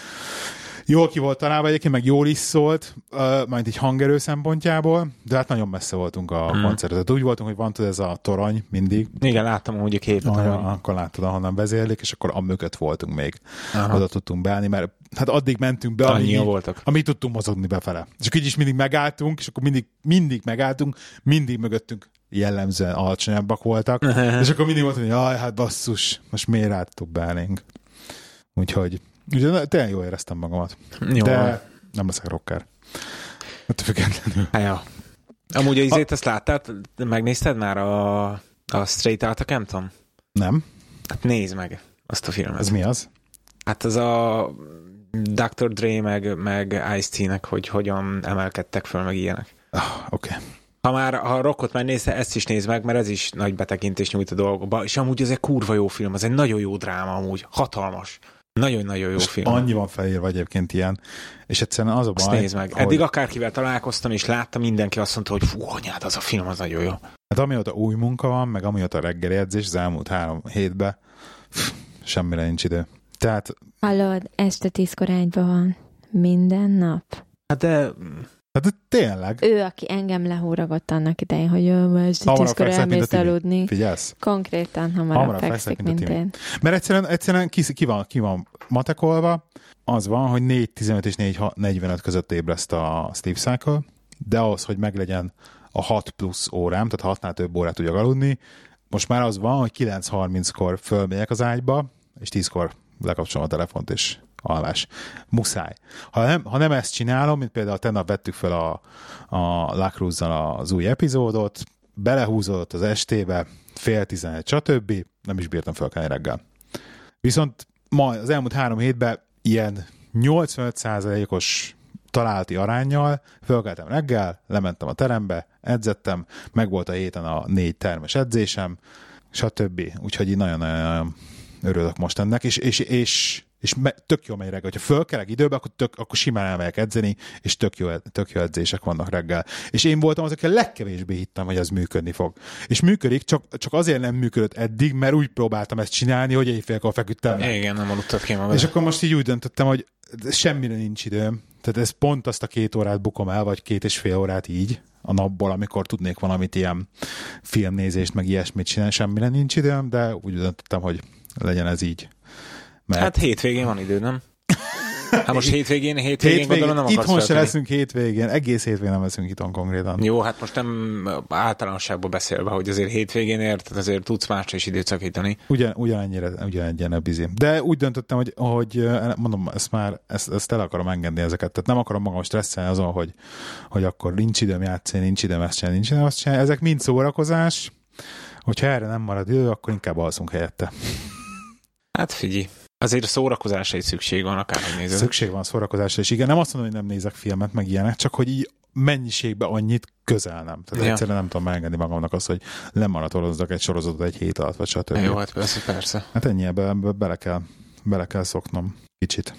Speaker 1: Jól ki volt találva egyébként, meg jól is szólt, uh, majd egy hangerő szempontjából, de hát nagyon messze voltunk a
Speaker 2: Hmm.
Speaker 1: mm. koncertet. Úgy voltunk, hogy van tudod, ez a torony mindig,
Speaker 2: Igen, láttam úgy a képet.
Speaker 1: Ah, akkor láttad, ahonnan vezérlik, és akkor a mögött voltunk még.
Speaker 2: Aha.
Speaker 1: Oda tudtunk beállni, mert hát addig mentünk be, amíg,
Speaker 2: voltak.
Speaker 1: amíg tudtunk mozogni befele. És akkor így is mindig megálltunk, és akkor mindig, mindig megálltunk, mindig mögöttünk jellemzően alacsonyabbak voltak, és akkor mindig volt, hogy jaj, hát basszus, most miért áttuk beállnénk. Úgyhogy, úgyhogy tényleg jól éreztem magamat.
Speaker 2: Jó.
Speaker 1: De nem leszek rocker. Attól függetlenül.
Speaker 2: Ja. Amúgy az izét azt láttad? Megnézted már a, a Straight Outta Compton?
Speaker 1: Nem?
Speaker 2: Hát nézd meg azt a filmet.
Speaker 1: Ez mi az?
Speaker 2: Hát az a Dr. Dre meg, meg Ice-T-nek, hogy hogyan emelkedtek föl, meg ilyenek.
Speaker 1: Ah, Oké. Okay.
Speaker 2: Ha már ha a rockot már nézte, ezt is nézd meg, mert ez is nagy betekintést nyújt a dolgokba. És amúgy ez egy kurva jó film, ez egy nagyon jó dráma amúgy, hatalmas. Nagyon-nagyon jó film.
Speaker 1: annyi van felírva egyébként ilyen, és egyszerűen az a
Speaker 2: Azt
Speaker 1: baj,
Speaker 2: nézd meg.
Speaker 1: hogy-
Speaker 2: Eddig akárkivel találkoztam, és láttam, mindenki azt mondta, hogy fú, anyád, az a film, az nagyon jó.
Speaker 1: Hát amióta új munka van, meg amióta reggeli edzés az elmúlt három hétben, semmire nincs idő. Tehát
Speaker 3: Hallod, este tízkor ágyba van. Minden nap.
Speaker 2: Hát de
Speaker 1: Hát tényleg.
Speaker 3: Ő, aki engem lehúragott annak idején, hogy ő most
Speaker 1: Hamarabb
Speaker 3: tízkor elmész aludni.
Speaker 1: Figyelsz?
Speaker 3: Konkrétan hamarabb,
Speaker 1: Hamarabb
Speaker 3: fekszik,
Speaker 1: mint
Speaker 3: mint én.
Speaker 1: Mert egyszerűen, egyszerűen ki, ki, van, ki van matekolva, az van, hogy 4.15 és 4.45 között ébreszt a Sleep Cycle, de ahhoz, hogy meglegyen a 6 plusz órám, tehát 6-nál több órát tudjak aludni, most már az van, hogy 9.30-kor fölmegyek az ágyba, és 10-kor lekapcsolom a telefont, és alvás. Muszáj. Ha nem, ha nem ezt csinálom, mint például tegnap vettük fel a, a La Cruz-zal az új epizódot, belehúzódott az estébe, fél tizenegy, stb. Nem is bírtam felkelni reggel. Viszont ma az elmúlt három hétben ilyen 85%-os találati arányjal fölkeltem reggel, lementem a terembe, edzettem, meg volt a héten a négy termes edzésem, stb. Úgyhogy így nagyon-nagyon örülök most ennek, és, és, és, és me- tök jó megy reggel. Ha fölkelek időbe, akkor, tök, akkor simán elmegyek edzeni, és tök jó, tök jó edzések vannak reggel. És én voltam az, aki a legkevésbé hittem, hogy ez működni fog. És működik, csak, csak azért nem működött eddig, mert úgy próbáltam ezt csinálni, hogy éjfélkor feküdtem. le.
Speaker 2: Igen, nem aludtad ki magad.
Speaker 1: És akkor most így úgy döntöttem, hogy semmire nincs időm. Tehát ez pont azt a két órát bukom el, vagy két és fél órát így a napból, amikor tudnék valamit ilyen filmnézést, meg ilyesmit csinálni, semmire nincs időm, de úgy döntöttem, hogy legyen ez így. Mert
Speaker 2: Hát hétvégén van idő, nem? Hát most hétvégén, hétvégén, gondolom nem
Speaker 1: itthon se leszünk hétvégén, egész hétvégén nem leszünk itthon konkrétan.
Speaker 2: Jó, hát most nem általánosságban beszélve, hogy azért hétvégén érted, azért tudsz másra is időt szakítani.
Speaker 1: Ugyan, ugyanennyire, ugyanennyire bizi. De úgy döntöttem, hogy, hogy mondom, ezt már, ezt, ezt el akarom engedni ezeket. Tehát nem akarom magam stresszelni azon, hogy, hogy akkor nincs időm játszani, nincs időm ezt csinálni, nincs időm azt csinálni. Ezek mind szórakozás. Hogyha erre nem marad idő, akkor inkább alszunk helyette.
Speaker 2: Hát figyelj, azért a szórakozásra is szükség van, akárhogy nézed.
Speaker 1: Szükség van szórakozásra, és igen, nem azt mondom, hogy nem nézek filmet, meg ilyenek, csak hogy így mennyiségben annyit közel nem. Tehát
Speaker 2: Ja.
Speaker 1: egyszerűen nem tudom megengedni magamnak azt, hogy lemaratonozzak egy sorozatot egy hét alatt, vagy stb.
Speaker 2: Jó, hát persze, persze.
Speaker 1: Hát ennyi ebbe, ebbe bele, kell, bele kell szoknom kicsit.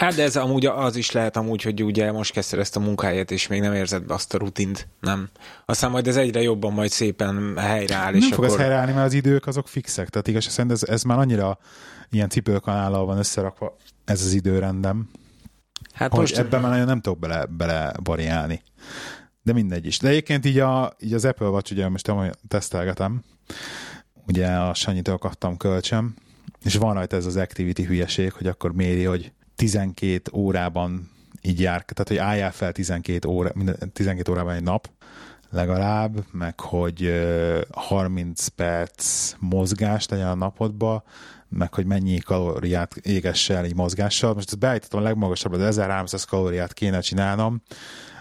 Speaker 2: Hát de ez amúgy az is lehet amúgy, hogy ugye most kezdted ezt a munkáját, és még nem érzed be azt a rutint, nem? Aztán majd ez egyre jobban majd szépen helyreáll, és
Speaker 1: nem fog
Speaker 2: akkor...
Speaker 1: ez helyreállni, mert az idők azok fixek. Tehát igaz, szerint ez, ez már annyira ilyen cipőkanállal van összerakva ez az időrendem,
Speaker 2: Hát
Speaker 1: hogy
Speaker 2: most
Speaker 1: ebben már nagyon nem tudok bele, bele variálni. De mindegy is. De egyébként így, a, így az Apple Watch, ugye most hogy tesztelgetem, ugye a Sanyitől kaptam kölcsön, és van rajta ez az activity hülyeség, hogy akkor méri, hogy 12 órában így jár, tehát hogy álljál fel 12, óra, minden- 12 órában egy nap, legalább, meg hogy ö, 30 perc mozgást legyen a napodba, meg hogy mennyi kalóriát égess el így mozgással. Most ezt beállítottam a legmagasabbra, de 1300 kalóriát kéne csinálnom.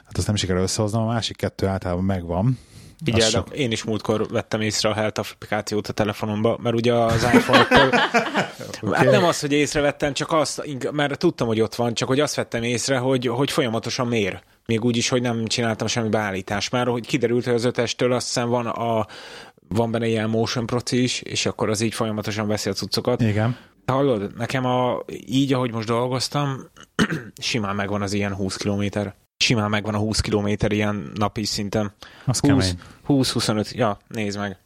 Speaker 1: Hát azt nem sikerül összehoznom, a másik kettő általában megvan. Sok.
Speaker 2: én is múltkor vettem észre a Health applikációt a telefonomba, mert ugye az iPhone-okkal... Hát nem az, hogy észrevettem, csak azt, mert tudtam, hogy ott van, csak hogy azt vettem észre, hogy, hogy folyamatosan mér. Még úgy is, hogy nem csináltam semmi beállítást. Már hogy kiderült, hogy az ötestől azt hiszem van a van benne ilyen motion proci is, és akkor az így folyamatosan veszi a cuccokat.
Speaker 1: Igen.
Speaker 2: Hallod, nekem a, így, ahogy most dolgoztam, simán megvan az ilyen 20 kilométer. Simán megvan a 20 kilométer ilyen napi szinten.
Speaker 1: Az
Speaker 2: 20,
Speaker 1: kemény.
Speaker 2: 20-25, ja, nézd meg,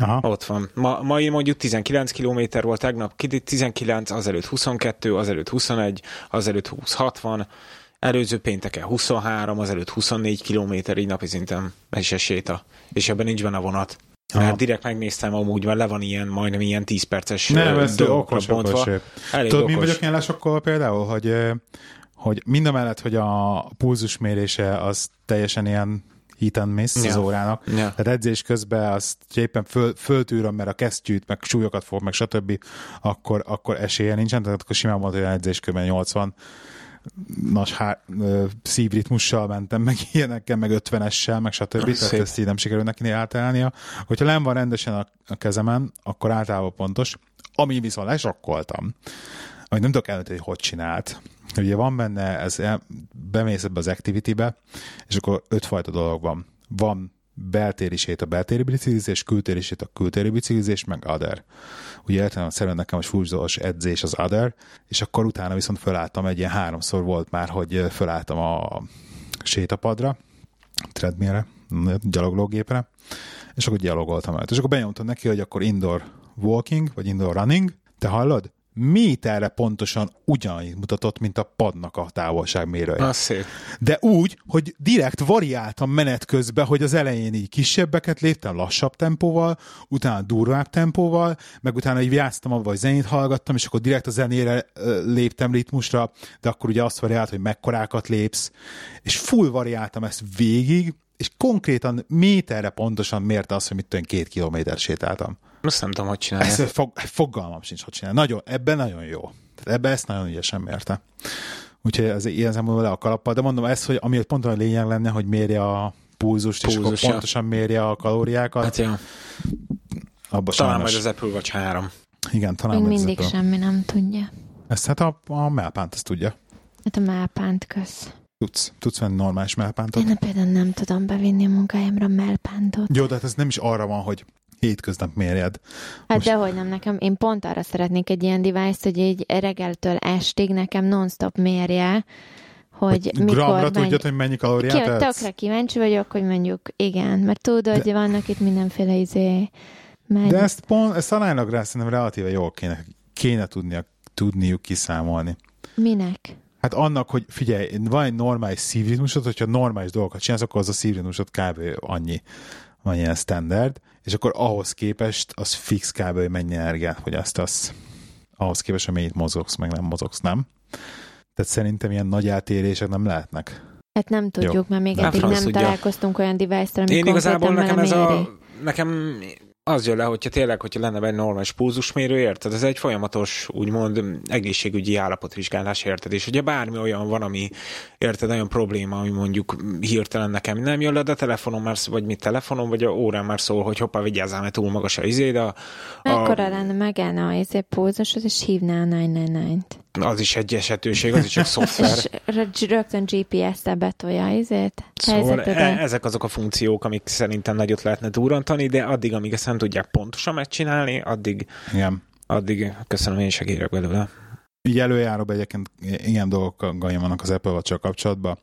Speaker 1: Aha.
Speaker 2: ott van. Ma, mai mondjuk 19 kilométer volt tegnap, ki- 19, azelőtt 22, azelőtt 21, azelőtt 20-60, előző pénteken 23, azelőtt 24 kilométer így napi szinten, egy séta. És ebben nincs benne a vonat.
Speaker 1: Aha.
Speaker 2: Mert direkt megnéztem amúgy, mert le van ilyen, majdnem ilyen 10 perces
Speaker 1: Nem, ez okos,
Speaker 2: bontva.
Speaker 1: okos.
Speaker 2: Elég
Speaker 1: Tudod, mi
Speaker 2: okos.
Speaker 1: vagyok ilyen lesokkal például, hogy, hogy mind a mellett, hogy a pulzus mérése az teljesen ilyen hit and miss
Speaker 2: Ja.
Speaker 1: az órának.
Speaker 2: Ja.
Speaker 1: Tehát edzés közben azt hogy éppen föl, föltűröm, mert a kesztyűt, meg súlyokat fog, meg stb., akkor, akkor esélye nincsen, tehát akkor simán volt olyan edzés közben 80 nagy há, ö, szívritmussal mentem, meg ilyenekkel, meg 50-essel, meg stb. Tehát
Speaker 2: Szép.
Speaker 1: ezt így nem sikerül neki átállnia. Hogyha nem van rendesen a, a kezemen, akkor általában pontos. Ami viszont lesokkoltam, hogy nem tudok eldönteni, hogy hogy csinált. Ugye van benne, ez bemész ebbe az activity-be, és akkor ötfajta dolog van. Van beltéri a beltéri biciklizés, kültéri a kültéri biciklizés, meg other. Ugye értelemszerűen nekem most fúzós edzés az other, és akkor utána viszont fölálltam, egy ilyen háromszor volt már, hogy fölálltam a sétapadra, treadmillre, gyaloglógépre, és akkor gyalogoltam el. És akkor benyomtam neki, hogy akkor indoor walking, vagy indoor running, te hallod? Méterre pontosan ugyanannyit mutatott, mint a padnak a távolságmérője.
Speaker 2: Az szép.
Speaker 1: De úgy, hogy direkt variáltam menet közben, hogy az elején így kisebbeket léptem lassabb tempóval, utána durvább tempóval, meg utána így játsztam abba, hogy zenét hallgattam, és akkor direkt a zenére léptem ritmusra, de akkor ugye azt variált, hogy mekkorákat lépsz, és full variáltam ezt végig, és konkrétan méterre pontosan mérte azt, hogy mit két kilométer sétáltam.
Speaker 2: Azt nem tudom, hogy csinálja.
Speaker 1: Ezt fog, fogalmam sincs, hogy csinál. Nagyon, ebben nagyon jó. Tehát ebben ezt nagyon ügyesen mérte. Úgyhogy ez ilyen szempontból le a kalappal. De mondom, ez, hogy ami pont a lényeg lenne, hogy mérje a pulzust, és akkor
Speaker 2: Pulzus, ja.
Speaker 1: pontosan mérje a kalóriákat.
Speaker 2: Hát jó.
Speaker 1: Abba
Speaker 2: Talán
Speaker 1: sajnos,
Speaker 2: majd az Apple Watch 3.
Speaker 1: Igen, talán
Speaker 3: Még
Speaker 1: majd
Speaker 3: mindig
Speaker 1: ez a-
Speaker 3: semmi nem tudja.
Speaker 1: Ezt hát a, a melpánt, ezt tudja.
Speaker 3: Hát a melpánt kösz.
Speaker 1: Tudsz, tudsz venni normális melpántot.
Speaker 3: Én például nem tudom bevinni a munkájámra melpántot.
Speaker 1: Jó, de hát ez nem is arra van, hogy hétköznap mérjed.
Speaker 3: Hát
Speaker 1: Most-
Speaker 3: dehogy nem nekem, én pont arra szeretnék egy ilyen device hogy így reggeltől estig nekem non-stop mérje, hogy,
Speaker 1: Hogy
Speaker 3: mikor
Speaker 1: gramra
Speaker 3: megy.
Speaker 1: tudjad, hogy mennyi kalóriát
Speaker 3: Ki,
Speaker 1: etsz?
Speaker 3: tökre kíváncsi vagyok, hogy mondjuk igen, mert tudod, hogy vannak itt mindenféle izé, megy.
Speaker 1: De ezt, pont, ezt aránylag rá szerintem relatíve jól kéne, kéne tudnia, tudniuk kiszámolni.
Speaker 3: Minek?
Speaker 1: Hát annak, hogy figyelj, van egy normális szívritmusod, hogyha normális dolgokat csinálsz, akkor az a szívritmusod kb. annyi, van ilyen standard, és akkor ahhoz képest az fix kb. hogy mennyi energiát fogyasztasz. Ahhoz képest, hogy mennyit mozogsz, meg nem mozogsz, nem? Tehát szerintem ilyen nagy eltérések nem lehetnek.
Speaker 3: Hát nem tudjuk, mert még
Speaker 2: Hát
Speaker 3: eddig nem
Speaker 2: tudja.
Speaker 3: találkoztunk olyan device-ra, ami
Speaker 2: Én igazából nekem ez
Speaker 3: méri.
Speaker 2: a... Nekem az jön le, hogyha tényleg, hogyha lenne egy normális pulzusmérő, érted? Ez egy folyamatos, úgymond egészségügyi állapotvizsgálás, érted? És ugye bármi olyan van, ami, érted, olyan probléma, ami mondjuk hirtelen nekem nem jön le, de telefonon már, vagy mit telefonon, vagy a órán már szól, hogy hoppá, vigyázzál, mert túl magas a izé, de a,
Speaker 3: Mekkora lenne megállna a izé pulzusot, és hívná a 999-t.
Speaker 2: Az is egy esetőség, az is csak szoftver.
Speaker 3: És rö- rögtön GPS-tel betolja izét,
Speaker 2: Szóval e- ezek azok a funkciók, amik szerintem nagyot lehetne durrantani, de addig, amíg ezt nem tudják pontosan megcsinálni, addig,
Speaker 1: Igen.
Speaker 2: addig köszönöm, én segírek belőle.
Speaker 1: Így előjáróbb egyébként ilyen dolgokkal vannak az Apple watch kapcsolatban.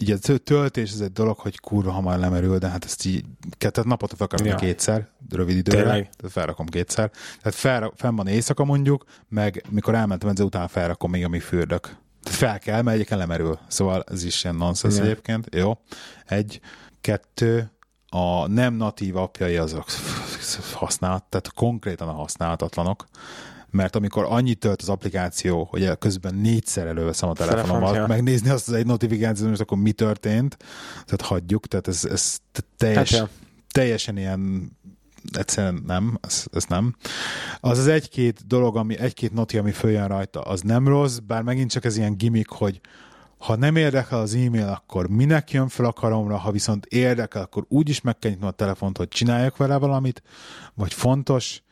Speaker 1: Így a tö- töltés ez egy dolog, hogy kurva hamar lemerül, de hát ezt így, tehát naponta felrakom
Speaker 2: Ja.
Speaker 1: ja. kétszer, rövid időre,
Speaker 2: Tényleg?
Speaker 1: tehát felrakom kétszer. Tehát fel, fenn van éjszaka mondjuk, meg mikor elmentem edző, utána felrakom még, amíg fürdök. Tehát fel kell, mert egyébként lemerül. Szóval ez is ilyen nonsense
Speaker 2: Igen.
Speaker 1: egyébként. Jó. Egy, kettő, a nem natív appjai azok használat, tehát konkrétan a használhatatlanok, mert amikor annyit tölt az applikáció, hogy közben négyszer előveszem a telefonomat, megnézni azt az egy notifikációt, most akkor mi történt, tehát hagyjuk, tehát ez, ez teljes,
Speaker 2: Hát,
Speaker 1: hát,
Speaker 2: ja.
Speaker 1: teljesen ilyen egyszerűen nem, ez, ez nem. Az az egy-két dolog, ami egy-két noti, ami följön rajta, az nem rossz, bár megint csak ez ilyen gimmick, hogy ha nem érdekel az e-mail, akkor minek jön fel a karomra, ha viszont érdekel, akkor úgy is meg kell nyitnom a telefont, hogy csináljak vele valamit, vagy fontos.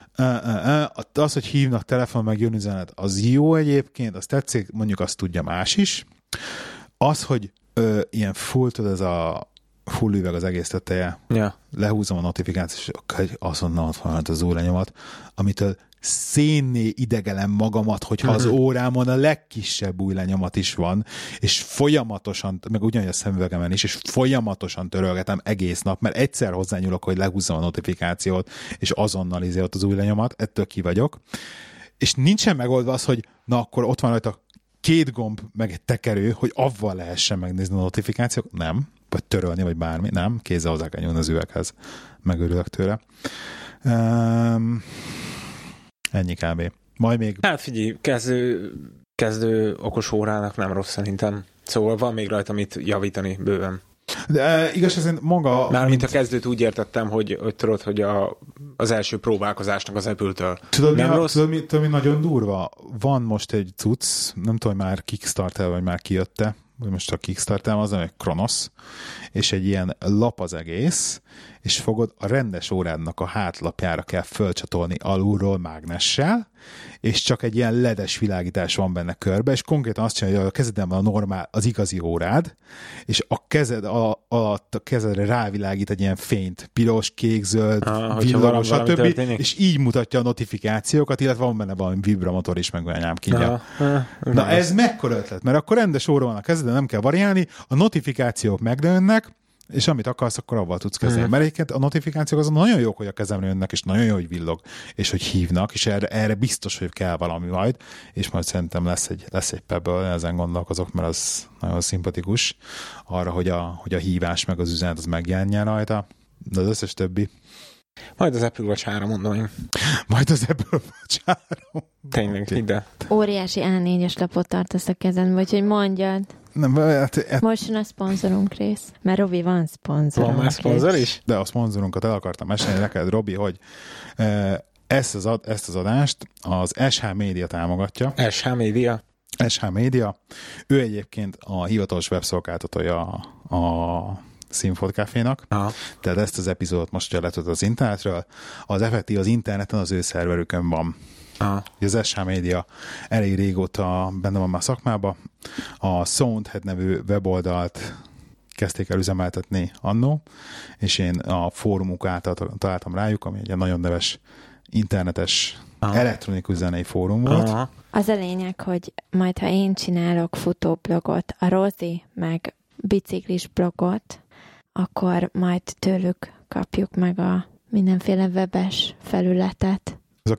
Speaker 1: Az, hogy hívnak telefon, meg jön üzenet, az jó egyébként, az tetszik, mondjuk azt tudja más is. Az, hogy ö, ilyen full, tudod, ez a full üveg az egész teteje,
Speaker 2: Ja.
Speaker 1: lehúzom a notifikációt, és azonnal ott van az óranyomat, amitől szénné idegelem magamat, hogyha az órámon a legkisebb új lenyomat is van, és folyamatosan, meg ugyanúgy a szemüvegemen is, és folyamatosan törölgetem egész nap, mert egyszer hozzányúlok, hogy lehúzzam a notifikációt, és azonnal izé ott az új lenyomat, ettől ki vagyok. És nincsen megoldva az, hogy na akkor ott van rajta két gomb, meg egy tekerő, hogy avval lehessen megnézni a notifikációk. Nem. Vagy törölni, vagy bármi. Nem. Kézzel hozzá kell nyúlni az üveghez. Megörülök tőle. Um, ennyi kb. Majd még
Speaker 2: Hát figyelj, kezdő, kezdő okos órának nem rossz szerintem. Szóval van még rajta mit javítani bőven.
Speaker 1: De e, igaz, szerint maga...
Speaker 2: Mármint a kezdőt úgy értettem, hogy, hogy tudod, hogy a, az első próbálkozásnak az Apple-től
Speaker 1: Tudod, mi,
Speaker 2: nem
Speaker 1: a,
Speaker 2: rossz.
Speaker 1: tudod, mi, tudod, mi nagyon durva? Van most egy cucc, nem tudom, hogy már Kickstarter, vagy már kijötte, vagy most a Kickstarter, az egy Kronos, és egy ilyen lap az egész, és fogod, a rendes órádnak a hátlapjára kell fölcsatolni alulról mágnessel, és csak egy ilyen ledes világítás van benne körbe, és konkrétan azt csinálja, hogy a kezeden van a normál, az igazi órád, és a kezed alatt a kezedre rávilágít egy ilyen fényt, piros, kék, zöld,
Speaker 2: Ah,
Speaker 1: villamos, stb.
Speaker 2: történik.
Speaker 1: És így mutatja a notifikációkat, illetve van benne valami vibramotor is, meg olyan ám kínja.
Speaker 2: Aha, aha,
Speaker 1: Na ez mekkora ötlet, mert akkor rendes óra van a kezeden, nem kell variálni, a notifikációk megnőnek, és amit akarsz, akkor avval tudsz kezdeni.
Speaker 2: Mhm.
Speaker 1: Mert egyébként a notifikációk azon nagyon jók, hogy a kezemre jönnek, és nagyon jó, hogy villog, és hogy hívnak, és erre, erre biztos, hogy kell valami majd, és majd szerintem lesz egy, lesz egy Pebble, ezen gondolkozok, mert az nagyon szimpatikus arra, hogy a, hogy a hívás meg az üzenet az megjelenjen rajta, de az összes többi.
Speaker 2: Majd az Apple Watch 3 mondom én.
Speaker 1: Majd az ebből bocsárom.
Speaker 2: Tényleg, el.
Speaker 3: Óriási A4-es lapot tartasz a kezedbe, úgyhogy mondjad.
Speaker 1: Nem, hát, hát,
Speaker 3: Most jön a szponzorunk rész. Mert Robi van szponzorunk
Speaker 2: Van már szponzor is?
Speaker 1: de a szponzorunkat el akartam mesélni neked, Robi, hogy eh, ezt az, ad, ezt az adást az SH Média támogatja.
Speaker 2: SH Media.
Speaker 1: SH Média. Ő egyébként a hivatalos webszolgáltatója a, a Színfolt Cafénak,
Speaker 2: Aha.
Speaker 1: tehát ezt az epizódot most ugye letört az internetről. Az effektív az interneten az ő szerverükön van.
Speaker 2: Aha.
Speaker 1: Az SH Média elég régóta benne van már szakmába. A Soundhead nevű weboldalt kezdték el üzemeltetni annó, és én a fórumuk által találtam rájuk, ami egy nagyon neves internetes
Speaker 2: Aha.
Speaker 1: elektronikus zenei fórum volt.
Speaker 2: Aha.
Speaker 3: Az a lényeg, hogy majd ha én csinálok futóblogot, a Rozi meg biciklis blogot, akkor majd tőlük kapjuk meg a mindenféle webes felületet.
Speaker 1: Ez a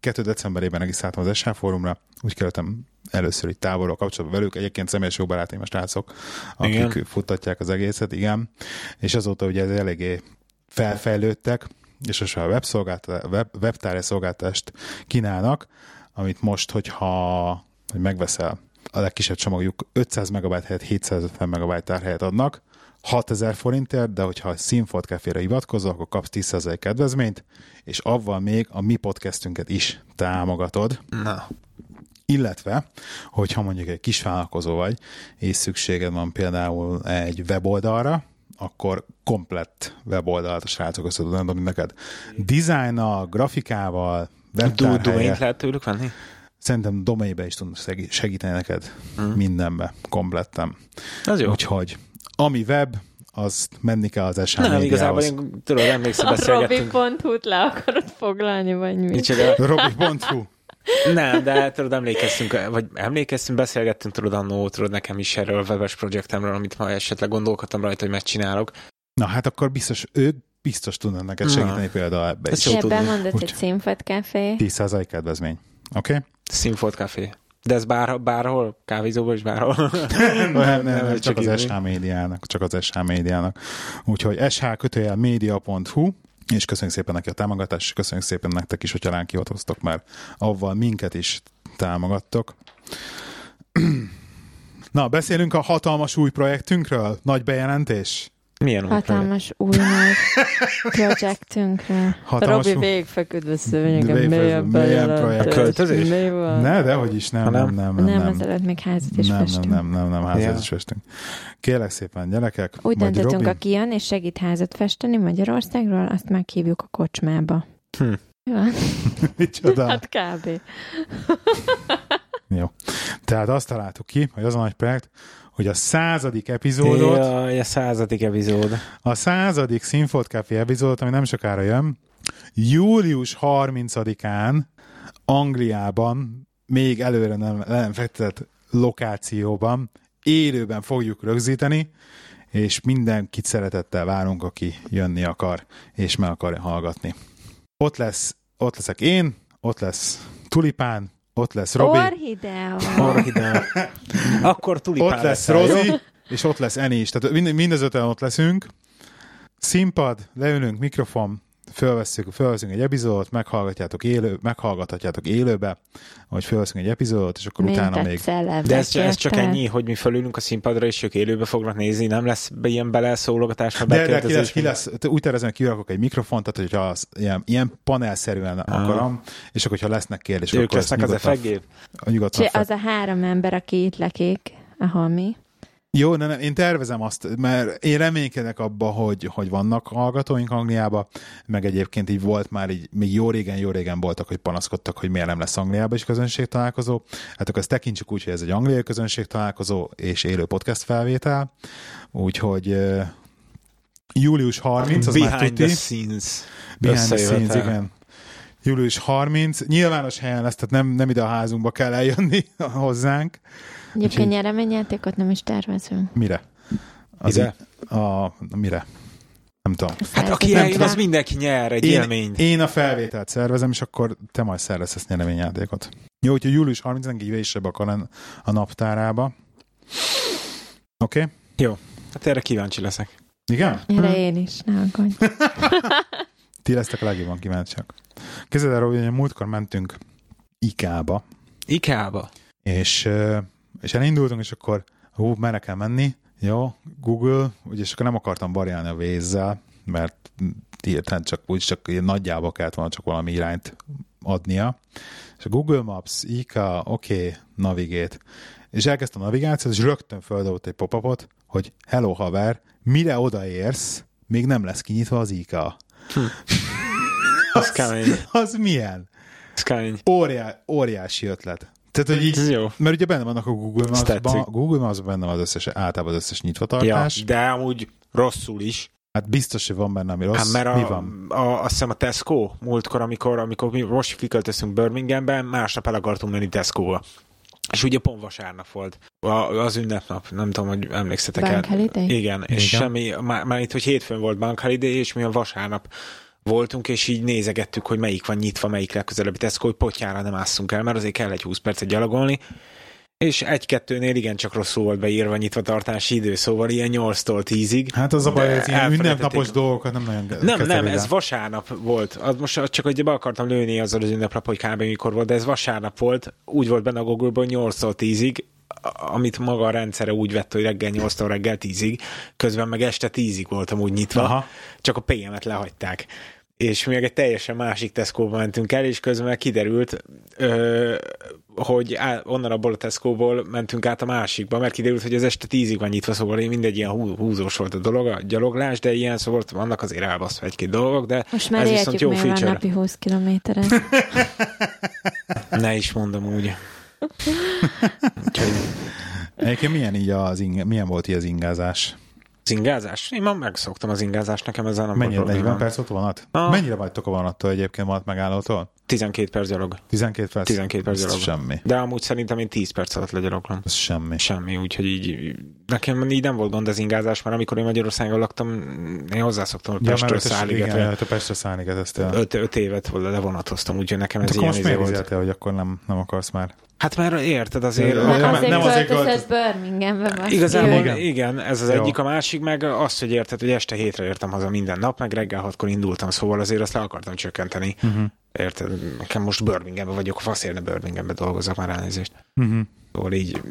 Speaker 1: 2002. decemberében regisztráltam az SH fórumra, úgy kerültem először itt távolról kapcsolatba velük, egyébként személyes jó barátaim a srácok, akik
Speaker 2: Igen.
Speaker 1: futtatják az egészet, igen, és azóta ugye ez eléggé felfejlődtek, és most a webszolgálta- web, webtárja szolgáltást kínálnak, amit most, hogyha hogy megveszel a legkisebb csomagjuk 500 megabyte helyett 750 megabyte tárhelyet adnak, 6000 forintért, de hogyha Színfolt Cafére hivatkozol, akkor kapsz 10% kedvezményt, és avval még a mi podcastünket is támogatod,
Speaker 2: Na.
Speaker 1: illetve, hogyha mondjuk egy kis vállalkozó vagy, és szükséged van például egy weboldalra, akkor komplett weboldalt a srácok össze tudnak dobni neked. Designnal, grafikával, webtárhelye.
Speaker 2: Lehet tőlük venni?
Speaker 1: Szerintem domainbe is tudnak segíteni neked
Speaker 2: Mhm.
Speaker 1: mindenbe, komplettem.
Speaker 2: Az jó.
Speaker 1: Úgyhogy ami web, az menni kell az SH
Speaker 2: Nem, igazából én tudod, emlékszem,
Speaker 3: A
Speaker 2: beszélgettünk.
Speaker 3: Robi.hu-t le akarod foglalni, vagy mi?
Speaker 2: Micsoda?
Speaker 1: Robi.hu.
Speaker 2: Nem, de tudod, emlékeztünk, vagy emlékeztünk, beszélgettünk, tudod, annó, tudod, nekem is erről a webes projektemről, amit ma esetleg gondolkodtam rajta, hogy megcsinálok.
Speaker 1: Na hát akkor biztos, ők biztos tudnak neked
Speaker 2: Na.
Speaker 1: segíteni például ebbe
Speaker 2: Ez
Speaker 1: is.
Speaker 3: ebben mondod, hogy
Speaker 1: Úgy.
Speaker 3: Színfot Café.
Speaker 1: 10% kedvezmény. Oké? Okay?
Speaker 2: Színfolt Café. De ez bár, bárhol? Kávézóban is bárhol?
Speaker 1: nem, nem, nem,
Speaker 2: ez
Speaker 1: csak az. SH médiának, csak az SH médiának. Úgyhogy sh kötőjel media.hu és köszönjük szépen neki a támogatást, és köszönjük szépen nektek is, hogyha ránk hivatkoztok, mert avval minket is támogattok. Na, beszélünk a hatalmas új projektünkről? Nagy bejelentés?
Speaker 2: Milyen?
Speaker 3: Hatalmas új nagy projektünkre.
Speaker 1: Hatalmas
Speaker 3: Robi a szőnyegen, mélyebb?
Speaker 2: A költözés?
Speaker 3: Mi van?
Speaker 1: Ne, dehogy is, nem,
Speaker 2: Ha
Speaker 1: nem,
Speaker 2: nem?
Speaker 1: nem, nem.
Speaker 3: Nem,
Speaker 1: nem.
Speaker 3: azelőtt még házat is
Speaker 1: nem, nem,
Speaker 3: festünk.
Speaker 1: nem, nem, nem, házat
Speaker 2: Ja.
Speaker 1: is festünk. Kérlek szépen, gyerekek.
Speaker 3: Úgy döntöttünk,
Speaker 1: Robi,
Speaker 3: aki jön és segít házat festeni Magyarországról, azt meghívjuk a kocsmába.
Speaker 2: Hm.
Speaker 3: Van?
Speaker 1: Micsoda?
Speaker 3: Hát kb.
Speaker 1: Jó. Tehát azt találtuk ki, hogy az a nagy projekt, hogy a századik epizódot,
Speaker 2: Jaj, a századik epizód.
Speaker 1: a századik Színfolt Café epizódot, ami nem sokára jön, július 30-án Angliában, még előre nem, nem fektetett lokációban, élőben fogjuk rögzíteni, és mindenkit szeretettel várunk, aki jönni akar, és meg akarja hallgatni. Ott lesz, ott leszek én, ott lesz Tulipán, ott lesz Robi,
Speaker 3: Orhidea.
Speaker 2: Orhidea. Akkor tulipán
Speaker 1: ott lesz
Speaker 2: jó?
Speaker 1: Rozi, és ott lesz Eni is. Tehát mind, mind az öten ott leszünk. Színpad, leülünk, mikrofon, fölveszünk, fölveszünk egy epizódot, meghallgatjátok élő, meghallgathatjátok élőbe, vagy fölveszünk egy epizódot, és akkor utána még
Speaker 2: De ez, ez csak ennyi, hogy mi fölülünk a színpadra, és ők élőbe fognak nézni, nem lesz ilyen beleszólogatás, ha
Speaker 1: de, de ki lesz, ki lesz, úgy tervezem, hogy kirakok egy mikrofont, tehát hogyha az, ilyen, ilyen panelszerűen akarom, és akkor, hogyha lesznek kérdések,
Speaker 2: Ők
Speaker 1: akkor
Speaker 2: lesznek az
Speaker 1: nyugodtan fel-
Speaker 3: Az a három ember, aki itt lakik, ahol mi.
Speaker 1: Jó, nem, nem, én tervezem azt, mert én reménykedek abba, hogy, hogy vannak hallgatóink Angliába, meg egyébként így volt már így, még jó régen, jó régen voltak, hogy panaszkodtak, hogy miért nem lesz Angliába is közönség találkozó. Hát akkor ezt tekintsük úgy, hogy ez egy angliai közönség találkozó és élő podcast felvétel. Úgyhogy július 30, az már
Speaker 2: Behind
Speaker 1: tuti.
Speaker 2: the scenes.
Speaker 1: Behind the scenes, igen. Július 30, nyilvános helyen lesz, tehát nem, nem ide a házunkba kell eljönni hozzánk.
Speaker 3: Egyébként
Speaker 1: Úgyhogy-
Speaker 3: nyereményjátékot nem is tervezünk.
Speaker 1: Mire? Az
Speaker 2: Ide?
Speaker 1: A, a, mire? Nem tudom.
Speaker 2: Hát aki
Speaker 3: Nem
Speaker 2: eljön,
Speaker 3: tudom.
Speaker 2: az mindenki nyer egy
Speaker 1: Én,
Speaker 2: élményt.
Speaker 1: én a felvételt szervezem, és akkor te majd szervezesz nyereményjátékot. Jó, hogyha július 30-án kivésebb akar a, a naptárába. Oké? Okay?
Speaker 2: Hát erre kíváncsi leszek.
Speaker 1: Igen?
Speaker 3: Erre én is, ne aggódj.
Speaker 1: Ti lesztek a legjobban kíváncsiak. Képzeld el, hogy múltkor mentünk IK-ba,
Speaker 2: Ikába.
Speaker 1: és, és elindultunk, és akkor hú, merre kell menni? Jó, Google, ugye, és akkor nem akartam variálni a vézzel, mert hirtelen csak úgy, csak nagyjából kellett volna csak valami irányt adnia. És a Google Maps, IK, oké, okay, navigate. És elkezdtem a navigációt, és rögtön földobott egy pop hogy hello haver, mire odaérsz, még nem lesz kinyitva az IK.
Speaker 2: Az kemény.
Speaker 1: Az milyen?
Speaker 2: Ez kemény.
Speaker 1: Óriá, óriási ötlet. Tehát, hogy így,
Speaker 2: Ez jó.
Speaker 1: mert ugye benne vannak a Google Maps-ban. Google Maps benne van az összes, általában az összes
Speaker 2: Ja,
Speaker 1: nyitvatartás.
Speaker 2: de amúgy rosszul is.
Speaker 1: Hát biztos, hogy van benne, ami rossz.
Speaker 2: Hát mert
Speaker 1: Mi
Speaker 2: a,
Speaker 1: van?
Speaker 2: a, azt hiszem a Tesco múltkor, amikor, amikor mi most kiköltöztünk Birminghambe, másnap el akartunk menni Tesco-ba. És ugye pont vasárnap volt a, az ünnepnap, nem tudom, hogy emlékszetek
Speaker 3: Bank holiday?
Speaker 2: Igen, és
Speaker 1: Igen.
Speaker 2: semmi, már, már itt, hogy hétfőn volt Bank Holiday, és mi a vasárnap voltunk, és így nézegettük, hogy melyik van nyitva, melyik legközelebbi Tesco, hogy potyára nem ásszunk el, mert azért kell egy 20 percet gyalogolni. És egy-kettőnél igen csak rosszul volt beírva nyitva tartási idő, szóval ilyen 8-tól 10-ig.
Speaker 1: Hát az a baj, hogy ilyen ünnepnapos dolgokat nem nagyon
Speaker 2: Nem, nem,
Speaker 1: el.
Speaker 2: ez vasárnap volt. Az most csak hogy be akartam lőni azzal az ünnepnap, hogy kb. mikor volt, de ez vasárnap volt. Úgy volt benne a Google-ban 8-tól 10-ig, a- amit maga a rendszere úgy vett, hogy reggel 8-tól reggel 10-ig, közben meg este 10-ig voltam úgy nyitva,
Speaker 1: Aha.
Speaker 2: Csak a PM-et lehagyták. És mi meg egy teljesen másik Tesco-ba mentünk el, és közben kiderült, ö, hogy á, onnan abból a Tesco-ból mentünk át a másikba, mert kiderült, hogy az este tízig van nyitva, szóval én mindegy ilyen hú- húzós volt a dolog, a gyaloglás, de ilyen szóval vannak azért elbaszva egy-két dolgok, de
Speaker 3: Most már
Speaker 2: ez viszont jó feature.
Speaker 3: napi 20 kilométeren.
Speaker 2: Ne is mondom úgy. Úgyhogy
Speaker 1: Egyébként milyen, így az ing- milyen volt így az ingázás?
Speaker 2: az ingázás? Én már megszoktam az ingázást, nekem ezzel nem
Speaker 1: Mennyire,
Speaker 2: volt
Speaker 1: 40
Speaker 2: problémám.
Speaker 1: perc ott vonat?
Speaker 2: Ah.
Speaker 1: Mennyire vagytok a vonattól egyébként vonat megállótól?
Speaker 2: 12 perc gyalog.
Speaker 1: 12 perc?
Speaker 2: 12 perc gyalog.
Speaker 1: Semmi.
Speaker 2: De amúgy szerintem én 10 perc alatt legyaloglom.
Speaker 1: Ez semmi.
Speaker 2: Semmi, úgyhogy így nekem így nem volt gond az ingázás, mert amikor én Magyarországon laktam, én hozzászoktam, hogy
Speaker 1: Ja,
Speaker 2: Pestről
Speaker 1: ötös- igen, Pestre szállígeteztél.
Speaker 2: Öt, öt évet volt, levonatoztam, úgyhogy nekem ez
Speaker 1: Hát
Speaker 2: ilyen
Speaker 1: most
Speaker 2: izé
Speaker 1: miért
Speaker 2: volt.
Speaker 1: izéltél, hogy akkor nem, nem akarsz már?
Speaker 2: Hát mert érted azért...
Speaker 1: Ja,
Speaker 3: azért
Speaker 1: nem azért
Speaker 3: költözött
Speaker 1: költöz-
Speaker 3: Birminghambe.
Speaker 2: Igazából
Speaker 1: Igen.
Speaker 2: igen. igen, ez az
Speaker 1: Jó.
Speaker 2: egyik, a másik meg az, hogy érted, hogy este hétre értem haza minden nap, meg reggel hatkor indultam, szóval azért azt le akartam csökkenteni.
Speaker 1: Uh-huh.
Speaker 2: Érted? Nekem most Birminghambe vagyok, a fasz érne Birminghambe dolgozok már elnézést.
Speaker 1: Uh-huh.
Speaker 2: Szóval így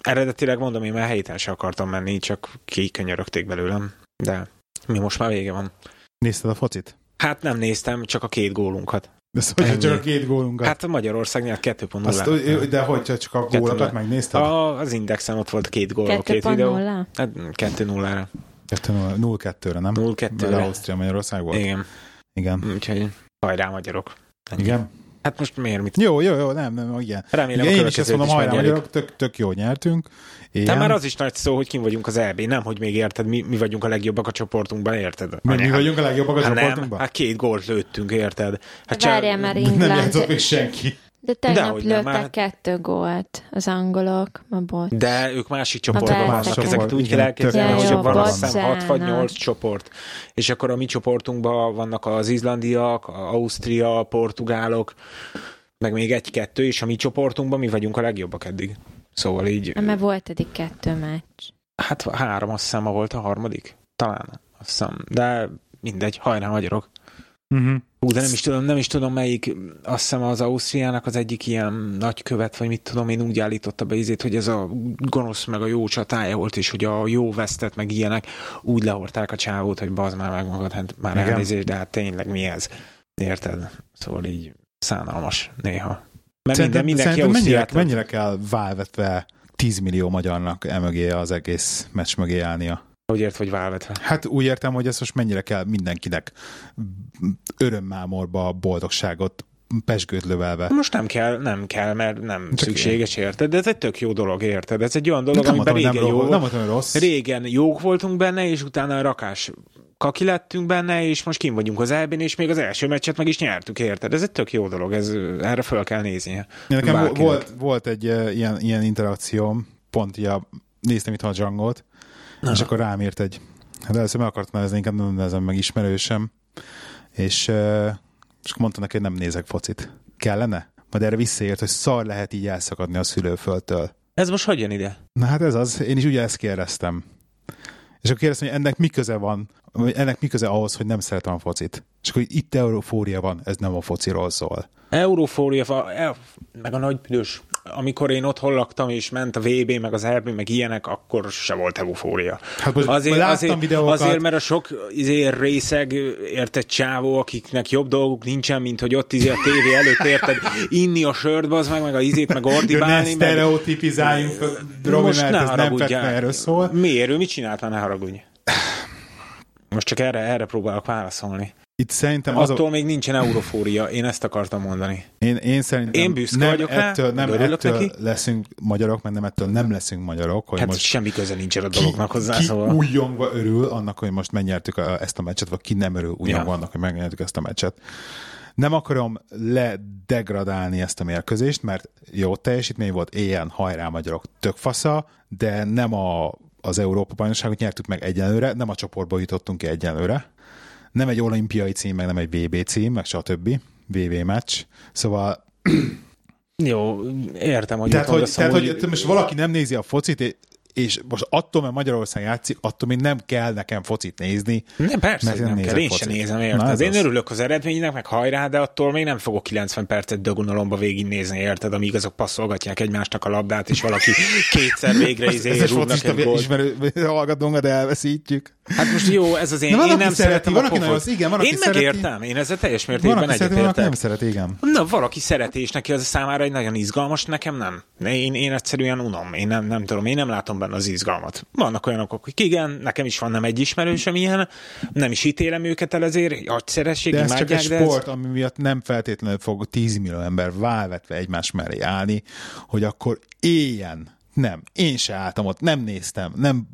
Speaker 2: eredetileg mondom, én már helyten se akartam menni, csak kikönyörögték belőlem, de mi most már vége van.
Speaker 1: Nézted a focit?
Speaker 2: Hát nem néztem, csak a két gólunkat.
Speaker 1: De szóval
Speaker 2: Ennyi.
Speaker 1: csak a két gólunkat.
Speaker 2: Hát a Magyarország nyert 2.0.
Speaker 1: Azt, de hogy csak a gólokat
Speaker 2: Kettő-
Speaker 1: megnézted?
Speaker 2: a, az indexen ott volt két gól, a két videó.
Speaker 3: 2.0?
Speaker 2: Hát 2-0-ra.
Speaker 1: 0-2-re, nem?
Speaker 2: 0-2-re.
Speaker 1: Mert Ausztria Magyarország volt.
Speaker 2: Igen,
Speaker 1: Igen.
Speaker 2: úgyhogy hajrá magyarok. Ennyi.
Speaker 1: Igen.
Speaker 2: Hát most miért mit?
Speaker 1: Jó, jó, jó, nem, nem, igen.
Speaker 2: Remélem
Speaker 1: igen
Speaker 2: a
Speaker 1: én is ezt mondom,
Speaker 2: is
Speaker 1: hajrá magyarok, tök, tök jó nyertünk.
Speaker 2: De
Speaker 1: Igen.
Speaker 2: már az is nagy szó, hogy kim vagyunk az EB, nem, hogy még érted, mi, mi vagyunk a legjobbak a csoportunkban, érted?
Speaker 1: Mi, mi vagyunk a legjobbak a
Speaker 2: Hát nem,
Speaker 1: csoportunkban?
Speaker 2: hát két gólt lőttünk, érted? Hát
Speaker 3: Várjál már,
Speaker 1: Nem játszott még senki.
Speaker 3: De tegnap
Speaker 2: Dehogy nem,
Speaker 3: lőttek
Speaker 2: már-
Speaker 3: kettő gólt az angolok, ma bocs.
Speaker 2: De ők másik csoportban vannak, ezeket úgy kell elképzelni, hogy van azt hiszem
Speaker 3: bocsánat.
Speaker 2: 6 vagy 8 csoport. És akkor a mi csoportunkban vannak az izlandiak, a Ausztria, a portugálok, meg még egy-kettő, és a mi csoportunkban mi vagyunk a legjobbak eddig. Szóval így,
Speaker 3: Nem, mert volt eddig kettő meccs.
Speaker 2: hát három, azt hiszem, volt a harmadik. Talán, azt hiszem. De mindegy, hajrá magyarok.
Speaker 1: Uh-huh.
Speaker 2: Hú, de nem is tudom, nem is tudom melyik, azt hiszem az Ausztriának az egyik ilyen nagykövet, vagy mit tudom én úgy állította be izét, hogy ez a gonosz meg a jó csatája volt, és hogy a jó vesztett meg ilyenek, úgy lehorták a csávót, hogy bazd már meg magad, hát már
Speaker 1: Igen.
Speaker 2: elnézést, de hát tényleg mi ez? Érted? Szóval így szánalmas néha. Mert
Speaker 1: Szerintem,
Speaker 2: minden,
Speaker 1: szerintem mennyire, mennyire kell válvetve 10 millió magyarnak emögé az egész meccs mögé állnia?
Speaker 2: Hogy ért, vagy válvetve.
Speaker 1: Hát úgy értem, hogy ezt most mennyire kell mindenkinek örömmámorba boldogságot pesgőt lövelve.
Speaker 2: Most nem kell, nem kell, mert nem
Speaker 1: Csak
Speaker 2: szükséges, érted? De ez egy tök jó dolog, érted? Ez egy olyan dolog,
Speaker 1: Nem
Speaker 2: amiben
Speaker 1: hogy
Speaker 2: régen
Speaker 1: nem,
Speaker 2: jó,
Speaker 1: rossz, nem hogy rossz.
Speaker 2: Régen jók voltunk benne, és utána rakás kaki lettünk benne, és most kim vagyunk az elbén, és még az első meccset meg is nyertük, érted? Ez egy tök jó dolog, ez, erre föl kell néznie.
Speaker 1: Nekem
Speaker 2: Bárkinek.
Speaker 1: volt, volt egy uh, ilyen, ilyen interakcióm, pont ja, néztem itt a Django-t, Na. és akkor rám írt egy, hát először meg akartam nevezni, inkább nem nevezem meg ismerősem, és, és mondta neki, hogy nem nézek focit. Kellene? Majd erre visszaért, hogy szar lehet így elszakadni a szülőföldtől.
Speaker 2: Ez most hogy jön ide?
Speaker 1: Na hát ez az, én is ugye ezt kérdeztem. És akkor kérdeztem, hogy ennek mi köze van, ennek mi köze ahhoz, hogy nem szeretem a focit. És akkor itt eurofória van, ez nem a fociról szól.
Speaker 2: Eurofória, meg a nagy büdös amikor én otthon laktam, és ment a VB, meg az EB, meg ilyenek, akkor se volt eufória.
Speaker 1: Hát most azért, azért, videókat.
Speaker 2: azért, mert a sok izé, részeg érted csávó, akiknek jobb dolguk nincsen, mint hogy ott izé a tévé előtt érted inni a sört, az meg, meg a izét, meg ordibálni.
Speaker 1: Ne sztereotipizáljunk, Robi, mert ez nem erről szól.
Speaker 2: Miért? Ő mit csinált ne haragudj. Most csak erre, erre próbálok válaszolni.
Speaker 1: Itt szerintem
Speaker 2: az Attól a... még nincsen eurofória, én ezt akartam mondani.
Speaker 1: Én, én szerintem
Speaker 2: én büszke
Speaker 1: nem
Speaker 2: vagyok
Speaker 1: ettől,
Speaker 2: rá,
Speaker 1: nem ettől neki. leszünk magyarok, mert nem ettől nem leszünk magyarok. Hogy
Speaker 2: hát
Speaker 1: most
Speaker 2: semmi köze nincsen a dolognak hozzá,
Speaker 1: ki
Speaker 2: szóval.
Speaker 1: újjongva örül annak, hogy most megnyertük a, ezt a meccset, vagy ki nem örül újjongva ja. annak, hogy megnyertük ezt a meccset. Nem akarom ledegradálni ezt a mérkőzést, mert jó teljesítmény volt, éjjel hajrá magyarok, tök fasza, de nem a, az Európa bajnokságot nyertük meg egyenlőre, nem a csoportba jutottunk ki egyenlőre nem egy olimpiai cím, meg nem egy VB cím, meg stb. VB meccs. Szóval
Speaker 2: jó, értem, hogy
Speaker 1: tehát, hogy, tehát, hogy, hogy most valaki nem nézi a focit, és most attól, mert Magyarország játszik, attól még nem kell nekem focit nézni.
Speaker 2: Nem, persze, mert nem, nem kell, én sem nézem, érted? Én az... örülök az eredménynek, meg hajrá, de attól még nem fogok 90 percet dögunalomba végig nézni, érted? Amíg azok passzolgatják egymásnak a labdát, és valaki kétszer végre izé
Speaker 1: ez egy gólt. Ismerő hallgatónk, de elveszítjük.
Speaker 2: Hát most jó, ez az én,
Speaker 1: én
Speaker 2: nem szeretem
Speaker 1: van, a nagyon, igen, van,
Speaker 2: Én megértem, én ezzel teljes mértékben egyetértek.
Speaker 1: nem szeret, igen.
Speaker 2: Na, valaki szereti, és neki az számára egy nagyon izgalmas, nekem nem. Én, én egyszerűen unom, én nem, nem tudom, én nem látom benne az izgalmat. Vannak olyanok, akik igen, nekem is van nem egy ismerősöm ilyen, nem is ítélem őket el ezért, agyszeresség,
Speaker 1: de ez csak egy sport, ez... ami miatt nem feltétlenül fog 10 millió ember válvetve egymás mellé állni, hogy akkor éljen. Nem, én se álltam ott, nem néztem, nem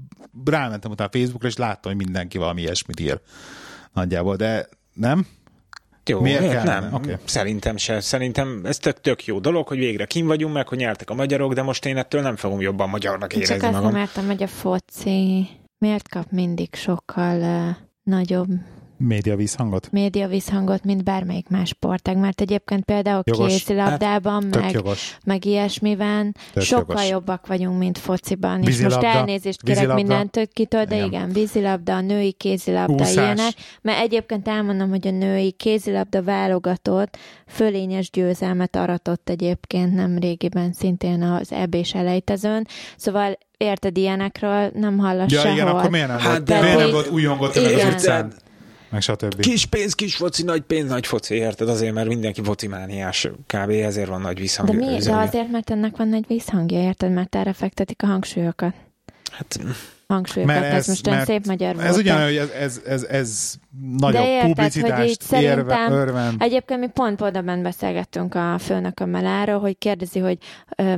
Speaker 1: rámentem utána Facebookra, és láttam, hogy mindenki valami ilyesmit ír nagyjából, de nem?
Speaker 2: Jó, Miért kell? nem. Okay. Szerintem se. Szerintem ez tök, tök jó dolog, hogy végre kim vagyunk meg, hogy nyertek a magyarok, de most én ettől nem fogom jobban magyarnak érezni
Speaker 3: Csak
Speaker 2: magam.
Speaker 3: Csak azt nem értem, hogy a foci miért kap mindig sokkal uh, nagyobb
Speaker 1: média visszhangot?
Speaker 3: Média visszhangot, mint bármelyik más sportág, mert egyébként például jogos. kézilabdában, hát, meg, meg ilyesmiben tök sokkal jogos. jobbak vagyunk, mint fociban. Vízilabda, és most elnézést kérek vízilabda. mindentől kitől, de igen, igen vízilabda, a női kézilabda, Úszás. ilyenek. Mert egyébként elmondom, hogy a női kézilabda válogatott fölényes győzelmet aratott egyébként nem régiben szintén az EB-s elejtezőn. Szóval érted, ilyenekről nem hallasz ja, sehol.
Speaker 1: igen, akkor miért nem hát, volt? De miért nem volt újongott az utcán? Meg stb.
Speaker 2: Kis pénz, kis foci, nagy pénz, nagy foci, érted? Azért, mert mindenki focimániás, kb. ezért van nagy visszhangja.
Speaker 3: De mi? De azért, mert ennek van nagy visszhangja, érted? Mert erre fektetik a hangsúlyokat.
Speaker 2: Hát
Speaker 3: hangsúlyokat. Mert ez, ez most mert szép magyar volt.
Speaker 1: Ez ugyan, hogy ez, ez, ez, ez nagyobb De érted, publicitást hogy így szerintem, örvend.
Speaker 3: Egyébként mi pont oda beszélgettünk a főnökömmel arról, hogy kérdezi, hogy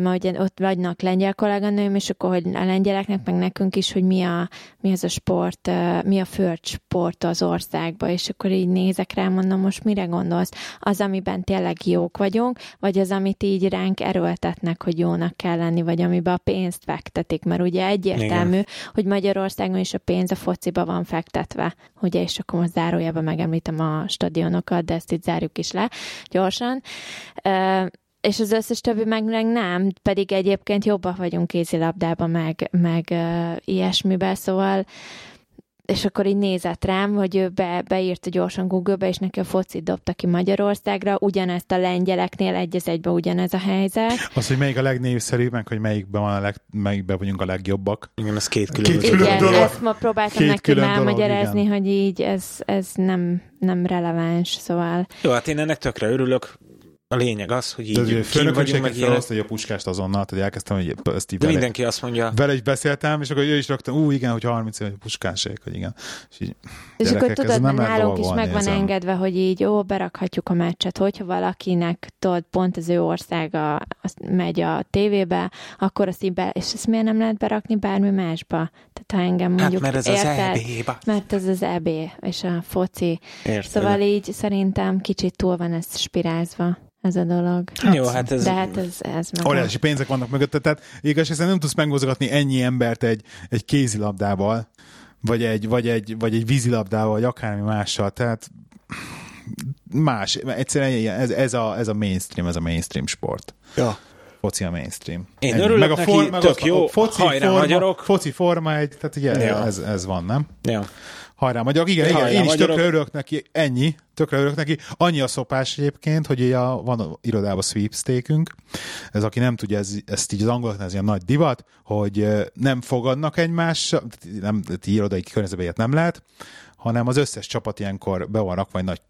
Speaker 3: ma ugye ott vagynak lengyel kolléganőim, és akkor, hogy a lengyeleknek, meg nekünk is, hogy mi, a, mi az a sport, mi a főrt sport az országba, és akkor így nézek rá, mondom, most mire gondolsz? Az, amiben tényleg jók vagyunk, vagy az, amit így ránk erőltetnek, hogy jónak kell lenni, vagy amiben a pénzt fektetik, mert ugye egyértelmű, Igen. Hogy Magyarországon is a pénz a fociba van fektetve, ugye, és akkor most zárójában megemlítem a stadionokat, de ezt itt zárjuk is le gyorsan. És az összes többi meg, meg nem, pedig egyébként jobbak vagyunk kézilabdában, meg, meg uh, ilyesmiben, szóval és akkor így nézett rám, hogy ő be, beírta gyorsan Google-be, és neki a focit dobta ki Magyarországra, ugyanezt a lengyeleknél egy az egyben ugyanez a helyzet.
Speaker 1: Az, hogy melyik a legnépszerűbb, meg hogy melyikben, van a leg, melyikben vagyunk a legjobbak.
Speaker 2: Igen, ez két külön,
Speaker 1: két külön
Speaker 3: igen,
Speaker 1: dolog.
Speaker 3: ezt ma próbáltam két neki elmagyarázni, hogy így ez, ez nem, nem releváns, szóval...
Speaker 2: Jó, hát én ennek tökre örülök, a lényeg az, hogy így
Speaker 1: De főnök vagyunk meg hogy a puskást azonnal, hogy elkezdtem, hogy ezt így
Speaker 2: De vele, mindenki azt mondja.
Speaker 1: Vele is beszéltem, és akkor ő is raktam, ú, igen, hogy 30 év, hogy puskásék, hogy igen. És, így,
Speaker 3: és akkor tudod, nem nálunk is meg van engedve, hogy így jó, berakhatjuk a meccset, hogyha valakinek tudod, pont az ő országa azt megy a tévébe, akkor azt így be, és ezt miért nem lehet berakni bármi másba? Tehát ha engem hát, mondjuk
Speaker 2: hát, mert ez érted, az EB.
Speaker 3: Mert ez az EB, és a foci.
Speaker 2: Érted.
Speaker 3: Szóval így szerintem kicsit túl van ez spirázva. Ez a dolog.
Speaker 2: Jó, hát ez...
Speaker 3: De hát ez, ez meg... a-
Speaker 1: Óriási pénzek vannak mögötte, tehát igaz, nem tudsz megmozgatni ennyi embert egy, egy kézilabdával, vagy egy, vagy, egy, vagy egy vízilabdával, vagy akármi mással, tehát más, egyszerűen ez, ez, a, ez a mainstream, ez a mainstream sport.
Speaker 2: Ja.
Speaker 1: Foci a mainstream.
Speaker 2: Én
Speaker 1: Ennyi.
Speaker 2: örülök
Speaker 1: meg a
Speaker 2: neki,
Speaker 1: for, meg
Speaker 2: tök
Speaker 1: a,
Speaker 2: jó,
Speaker 1: a foci,
Speaker 2: hajrá,
Speaker 1: forma,
Speaker 2: magyarok.
Speaker 1: foci forma egy, tehát ugye
Speaker 2: Ja.
Speaker 1: ez, ez van, nem?
Speaker 2: Ja.
Speaker 1: Hajrá, magyarok, igen, igen,
Speaker 2: Hajrá,
Speaker 1: én is
Speaker 2: magyarok.
Speaker 1: tökre örülök neki, ennyi, tökre örülök neki. Annyi a szopás egyébként, hogy ugye a, van a irodában sweepstakünk, ez aki nem tudja, ez, ezt így az angoloknál ez ilyen nagy divat, hogy nem fogadnak egymással, nem, irodai környezetben ilyet nem lehet, hanem az összes csapat ilyenkor be van rakva egy nagy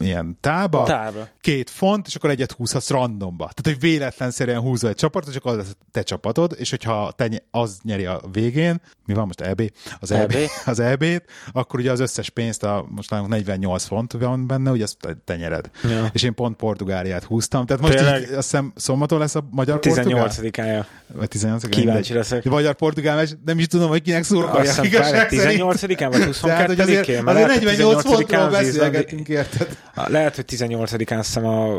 Speaker 1: ilyen tába,
Speaker 2: Tába.
Speaker 1: két font, és akkor egyet húzhatsz randomba. Tehát, hogy véletlenszerűen húzol egy csapatot, csak az lesz a te csapatod, és hogyha te ny- az nyeri a végén, mi van most EB? Az EB,
Speaker 2: EB.
Speaker 1: az EB-t, akkor ugye az összes pénzt, a, most nálunk 48 font van benne, ugye azt te, nyered.
Speaker 2: Ja.
Speaker 1: És én pont Portugáliát húztam. Tehát most
Speaker 2: Tényleg?
Speaker 1: így, azt hiszem szombaton lesz a magyar-portugál?
Speaker 2: 18-ája.
Speaker 1: Vagy 18
Speaker 2: Kíváncsi leszek.
Speaker 1: Magyar-portugál meccs, nem is tudom, hogy kinek szerint.
Speaker 2: 18-án vagy
Speaker 1: Tehát, hogy azért,
Speaker 2: 22-én?
Speaker 1: azért 48 fontról beszélgetünk, érted?
Speaker 2: Lehet, hogy 18-án azt hiszem a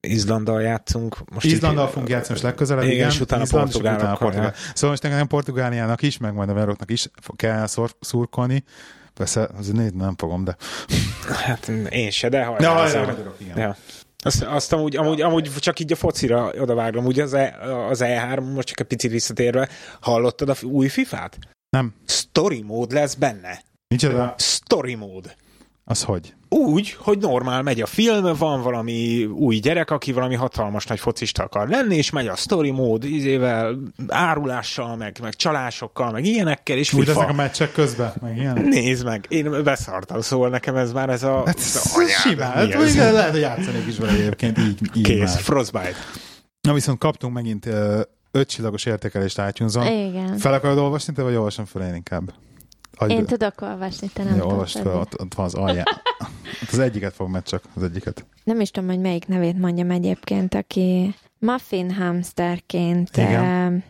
Speaker 2: Izlanddal játszunk. Most
Speaker 1: Izlandal
Speaker 2: így-
Speaker 1: fogunk játszani most legközelebb,
Speaker 2: Igen,
Speaker 1: igen,
Speaker 2: és utána
Speaker 1: Izland,
Speaker 2: Portugálokkal,
Speaker 1: utána Portugál.
Speaker 2: ja.
Speaker 1: Szóval most nekem Portugáliának is, meg majd a Veroknak is kell szor, szurkolni. Persze, azért négy nem fogom, de...
Speaker 2: Hát én se, de hajrá.
Speaker 1: Ja, hajrá, igen.
Speaker 2: Ja. Azt, azt amúgy, amúgy, amúgy csak így a focira odavágom, ugye az, e, az E3, most csak egy picit visszatérve, hallottad a új FIFA-t?
Speaker 1: Nem.
Speaker 2: Story mód lesz benne.
Speaker 1: Micsoda?
Speaker 2: Story mód.
Speaker 1: Az hogy?
Speaker 2: Úgy, hogy normál megy a film, van valami új gyerek, aki valami hatalmas nagy focista akar lenni, és megy a story mód, izével, árulással, meg, meg csalásokkal, meg ilyenekkel, és
Speaker 1: Úgy lesznek a meccsek közben, meg ilyen?
Speaker 2: Nézd meg, én beszartam, szóval nekem ez már ez a...
Speaker 1: Hát
Speaker 2: ez
Speaker 1: ez
Speaker 2: a anyád,
Speaker 1: simán. Hát,
Speaker 2: ez?
Speaker 1: lehet, hogy játszanék is vele egyébként, így, így
Speaker 2: Kész,
Speaker 1: már.
Speaker 2: Frostbite.
Speaker 1: Na viszont kaptunk megint ö, öt csillagos értékelést itunes
Speaker 3: Igen.
Speaker 1: Fel akarod olvasni, te vagy olvasom fel én inkább? Adj
Speaker 3: Én
Speaker 1: be.
Speaker 3: tudok olvasni, te nem
Speaker 1: Jó, olvasd fel, ott, ott van az alján. Ott az egyiket fog meg csak, az egyiket.
Speaker 3: Nem is tudom, hogy melyik nevét mondjam egyébként, aki Muffin Hamsterként
Speaker 1: Igen.
Speaker 3: eh,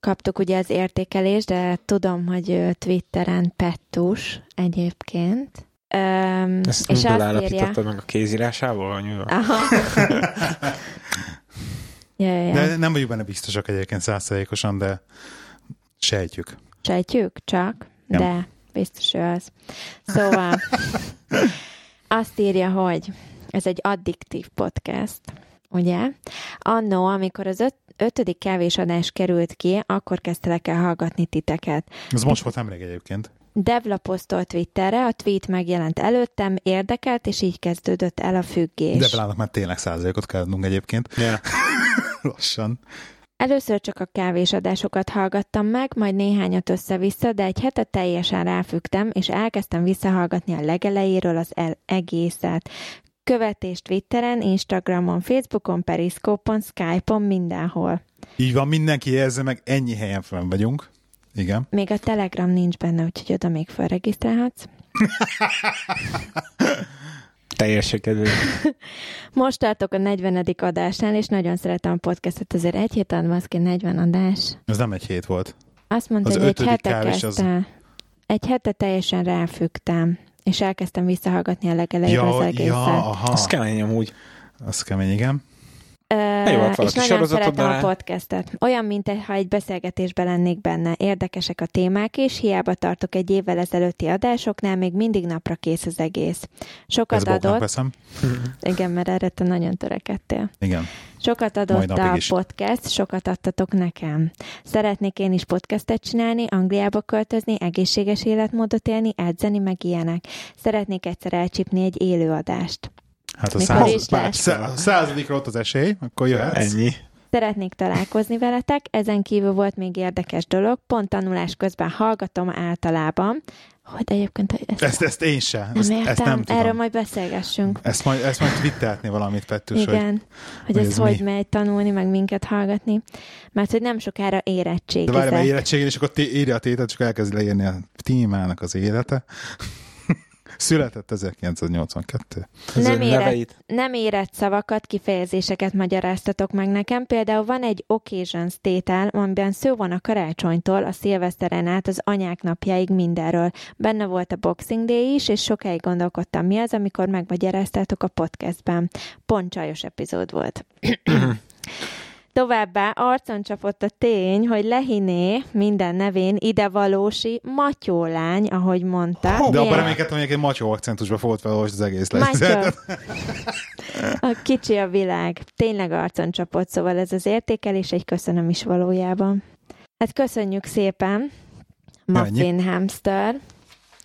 Speaker 3: kaptuk ugye az értékelést, de tudom, hogy ő Twitteren Pettus egyébként. Um,
Speaker 2: Ezt
Speaker 3: és
Speaker 2: miből
Speaker 3: azt
Speaker 2: állapítottad
Speaker 3: írja...
Speaker 2: meg a kézírásával? Mivel?
Speaker 3: Aha. ja, ja, ja.
Speaker 1: De nem vagyunk benne biztosak egyébként százszerékosan, de sejtjük.
Speaker 3: Sejtjük csak,
Speaker 1: Ja.
Speaker 3: de biztos ő az. Szóval azt írja, hogy ez egy addiktív podcast, ugye? Annó, amikor az öt, ötödik kávésadás került ki, akkor kezdtelek el hallgatni titeket.
Speaker 1: Ez most volt nemrég egyébként.
Speaker 3: Devla posztolt Twitterre, a tweet megjelent előttem, érdekelt, és így kezdődött el a függés.
Speaker 1: De belállnak már tényleg százalékot kell adnunk egyébként.
Speaker 2: Yeah.
Speaker 1: Lassan.
Speaker 3: Először csak a kávésadásokat hallgattam meg, majd néhányat össze-vissza, de egy hetet teljesen ráfügtem, és elkezdtem visszahallgatni a legelejéről az el- egészet. Követés Twitteren, Instagramon, Facebookon, Periszkópon, Skype-on, mindenhol.
Speaker 1: Így van, mindenki érzi meg, ennyi helyen fenn vagyunk. Igen.
Speaker 3: Még a Telegram nincs benne, úgyhogy oda még felregisztrálhatsz.
Speaker 2: Teljesen kedves.
Speaker 3: Most tartok a 40. adásnál, és nagyon szeretem a podcastet, azért egy héten van ki 40 adás.
Speaker 1: Ez nem egy hét volt.
Speaker 3: Azt mondta,
Speaker 1: Az
Speaker 3: hogy egy hete
Speaker 1: kávés az-
Speaker 3: kezdte. Egy hete teljesen ráfügtem, és elkezdtem visszahallgatni a legelejéről az
Speaker 1: Ja,
Speaker 3: egészet.
Speaker 1: ja, aha.
Speaker 2: Az kemény amúgy.
Speaker 1: Az kemény, igen.
Speaker 2: Jó, hát
Speaker 3: és nagyon szeretem a podcastet. Olyan, mint ha egy beszélgetésben lennék benne. Érdekesek a témák is, hiába tartok egy évvel ezelőtti adásoknál, még mindig napra kész az egész. Sokat
Speaker 1: Ez bóknak
Speaker 3: adott,
Speaker 1: veszem.
Speaker 3: igen, mert erre te nagyon törekedtél.
Speaker 1: Igen.
Speaker 3: Sokat adott a
Speaker 1: is.
Speaker 3: podcast, sokat adtatok nekem. Szeretnék én is podcastet csinálni, Angliába költözni, egészséges életmódot élni, edzeni, meg ilyenek. Szeretnék egyszer elcsípni egy élőadást.
Speaker 1: Hát a száz, szá- századikra ott az esély, akkor jöhetsz.
Speaker 2: Ennyi.
Speaker 3: Szeretnék találkozni veletek, ezen kívül volt még érdekes dolog, pont tanulás közben hallgatom általában, hogy egyébként ezt,
Speaker 1: Ezt, ezt én sem.
Speaker 3: nem
Speaker 1: Ezt,
Speaker 3: értem,
Speaker 1: ezt nem tudom.
Speaker 3: erről majd beszélgessünk.
Speaker 1: Ezt majd, ezt majd twitteltni valamit, Pettus,
Speaker 3: Igen, hogy,
Speaker 1: hogy
Speaker 3: ez
Speaker 1: ez
Speaker 3: hogy
Speaker 1: mi?
Speaker 3: megy tanulni, meg minket hallgatni, mert hogy nem sokára
Speaker 1: de
Speaker 3: érettségizek.
Speaker 1: várj, mert érettségén, és akkor té- írja a tétet, csak elkezd leírni a témának az élete. Született 1982.
Speaker 2: Az
Speaker 3: Nem érett,
Speaker 2: neveit?
Speaker 3: nem érett szavakat, kifejezéseket magyaráztatok meg nekem. Például van egy occasions tétel, amiben szó van a karácsonytól, a szilveszteren át az anyák napjáig mindenről. Benne volt a Boxing Day is, és sokáig gondolkodtam, mi az, amikor megmagyaráztátok a podcastben. Pont csajos epizód volt. Továbbá arcon csapott a tény, hogy Lehiné minden nevén idevalósi Matyó lány, ahogy mondta.
Speaker 1: De abban reménykedtem, hogy egy macsó akcentusba fogod felolvasni az egész lesz.
Speaker 3: Matyó. A kicsi a világ. Tényleg arcon csapott, szóval ez az értékelés egy köszönöm is valójában. Hát köszönjük szépen, Muffin Hamster.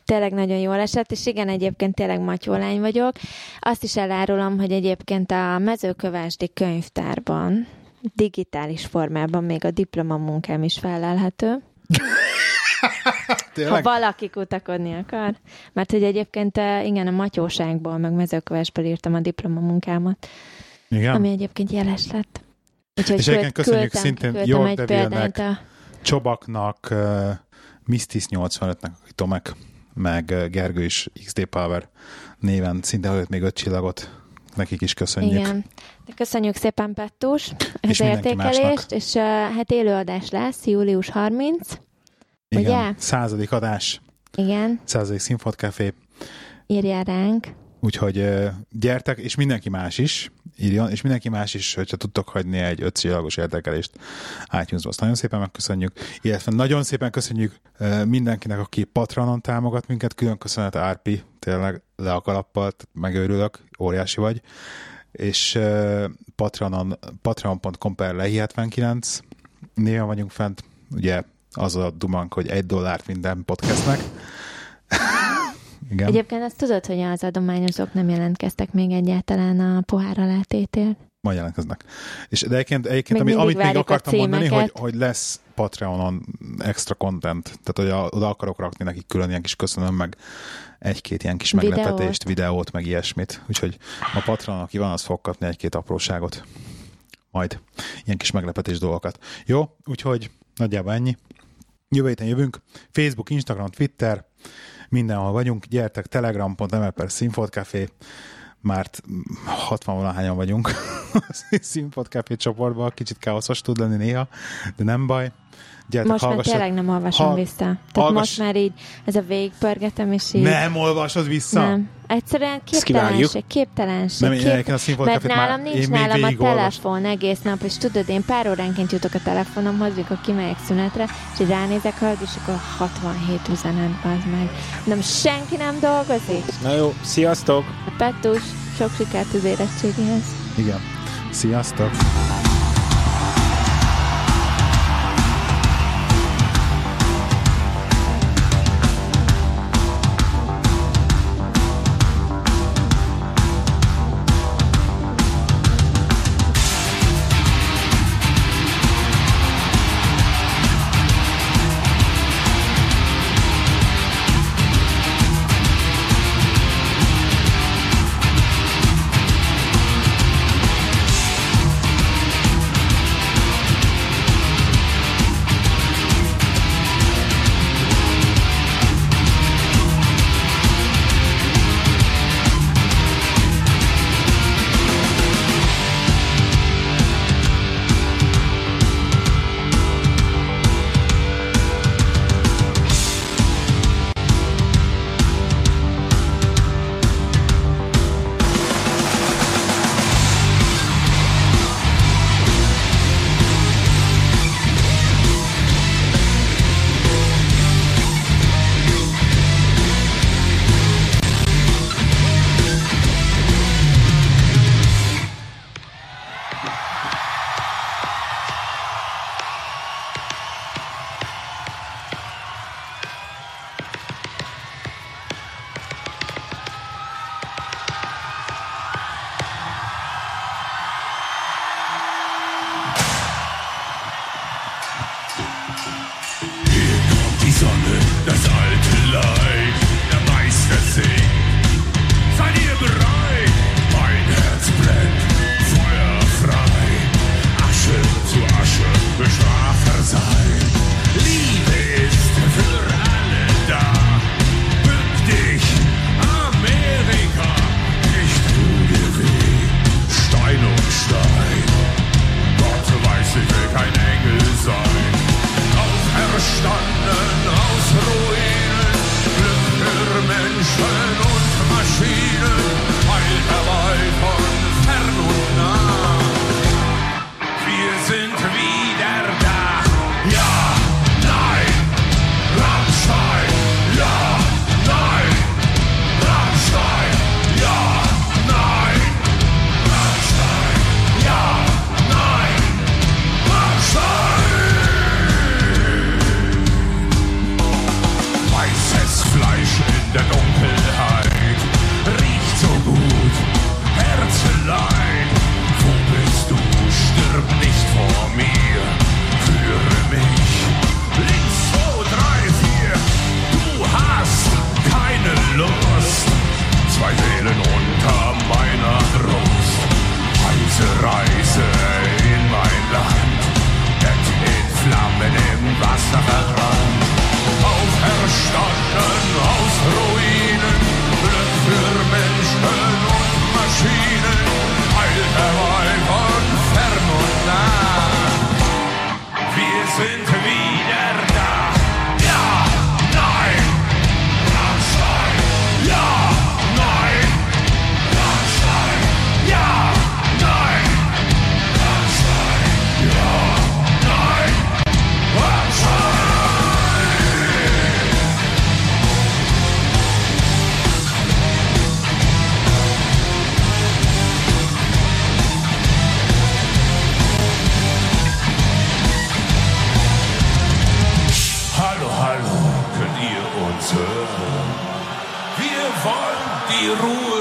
Speaker 3: Tényleg nagyon jól esett, és igen, egyébként tényleg matyólány vagyok. Azt is elárulom, hogy egyébként a mezőkövásdi könyvtárban digitális formában még a diplomamunkám is felelhető. Ha valaki kutakodni akar. Mert hogy egyébként eh, igen, a matyóságból, meg mezőkövesből írtam a diplomamunkámat,
Speaker 1: Igen.
Speaker 3: ami egyébként jeles lett. Úgyhogy
Speaker 1: És egyébként köszönjük szintén
Speaker 3: küldtem
Speaker 1: York
Speaker 3: egy
Speaker 1: Devilnek,
Speaker 3: a...
Speaker 1: Csobaknak, uh, Mistis 85-nek, aki Tomek, meg uh, Gergő is XD Power néven szinte előtt még öt csillagot. Nekik is köszönjük.
Speaker 3: Igen. De köszönjük szépen, Pettus, az
Speaker 1: És
Speaker 3: értékelést,
Speaker 1: másnak.
Speaker 3: és uh, hát élőadás lesz, július 30.
Speaker 1: Igen.
Speaker 3: Ugye?
Speaker 1: Századik adás,
Speaker 3: Igen,
Speaker 1: századik Színfot Café.
Speaker 3: írjál ránk.
Speaker 1: Úgyhogy gyertek, és mindenki más is írjon, és mindenki más is, hogyha tudtok hagyni egy öt csillagos értékelést itunes azt nagyon szépen megköszönjük, illetve nagyon szépen köszönjük mindenkinek, aki Patronon támogat minket, külön köszönet Árpi, tényleg le a kalappal, megőrülök, óriási vagy, és Patronon, patreon.com per lehi 79 néven vagyunk fent, ugye az a dumank, hogy egy dollárt minden podcastnek. Igen.
Speaker 3: Egyébként azt tudod, hogy az adományozók nem jelentkeztek még egyáltalán a pohár alátétért?
Speaker 1: majd jelentkeznek. És de egyébként, egyébként
Speaker 3: Még
Speaker 1: ami, amit még akartam mondani, hogy, hogy lesz Patreonon extra content, tehát hogy a, oda akarok rakni nekik külön ilyen kis köszönöm, meg egy-két ilyen kis
Speaker 3: Videót.
Speaker 1: meglepetést, videót, meg ilyesmit. Úgyhogy a Patreon, aki van, az fog kapni egy-két apróságot. Majd ilyen kis meglepetés dolgokat. Jó, úgyhogy nagyjából ennyi. Jövő héten jövünk. Facebook, Instagram, Twitter, mindenhol vagyunk. Gyertek, telegram.me per Színfolt már 60 valahányan vagyunk Színpad Café csoportban, kicsit káoszos tud lenni néha, de nem baj. Gyertek,
Speaker 3: Most már
Speaker 1: hallgassatok.
Speaker 3: tényleg nem olvasom
Speaker 1: hall-
Speaker 3: vissza. Tehát
Speaker 1: hallgass-
Speaker 3: most már így ez a végigpörgetem, és így...
Speaker 1: Nem olvasod vissza?
Speaker 3: Nem. Egyszerűen képtelenség, képtelenség.
Speaker 1: Nem, én
Speaker 3: kép...
Speaker 1: a
Speaker 3: Mert nálam
Speaker 1: már,
Speaker 3: nincs nálam a telefon egész nap, és tudod, én pár óránként jutok a telefonomhoz, mikor kimegyek szünetre, és így ránézek rajta, és akkor 67 üzenet, az meg. Nem, senki nem dolgozik.
Speaker 2: Na jó, sziasztok!
Speaker 3: A Pettus, sok sikert az érettségihez.
Speaker 1: Igen. Sziasztok!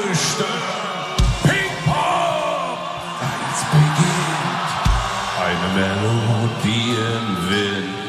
Speaker 1: Gestört. Hip-Hop!
Speaker 4: Eins beginnt. Eine Melodie im Wind.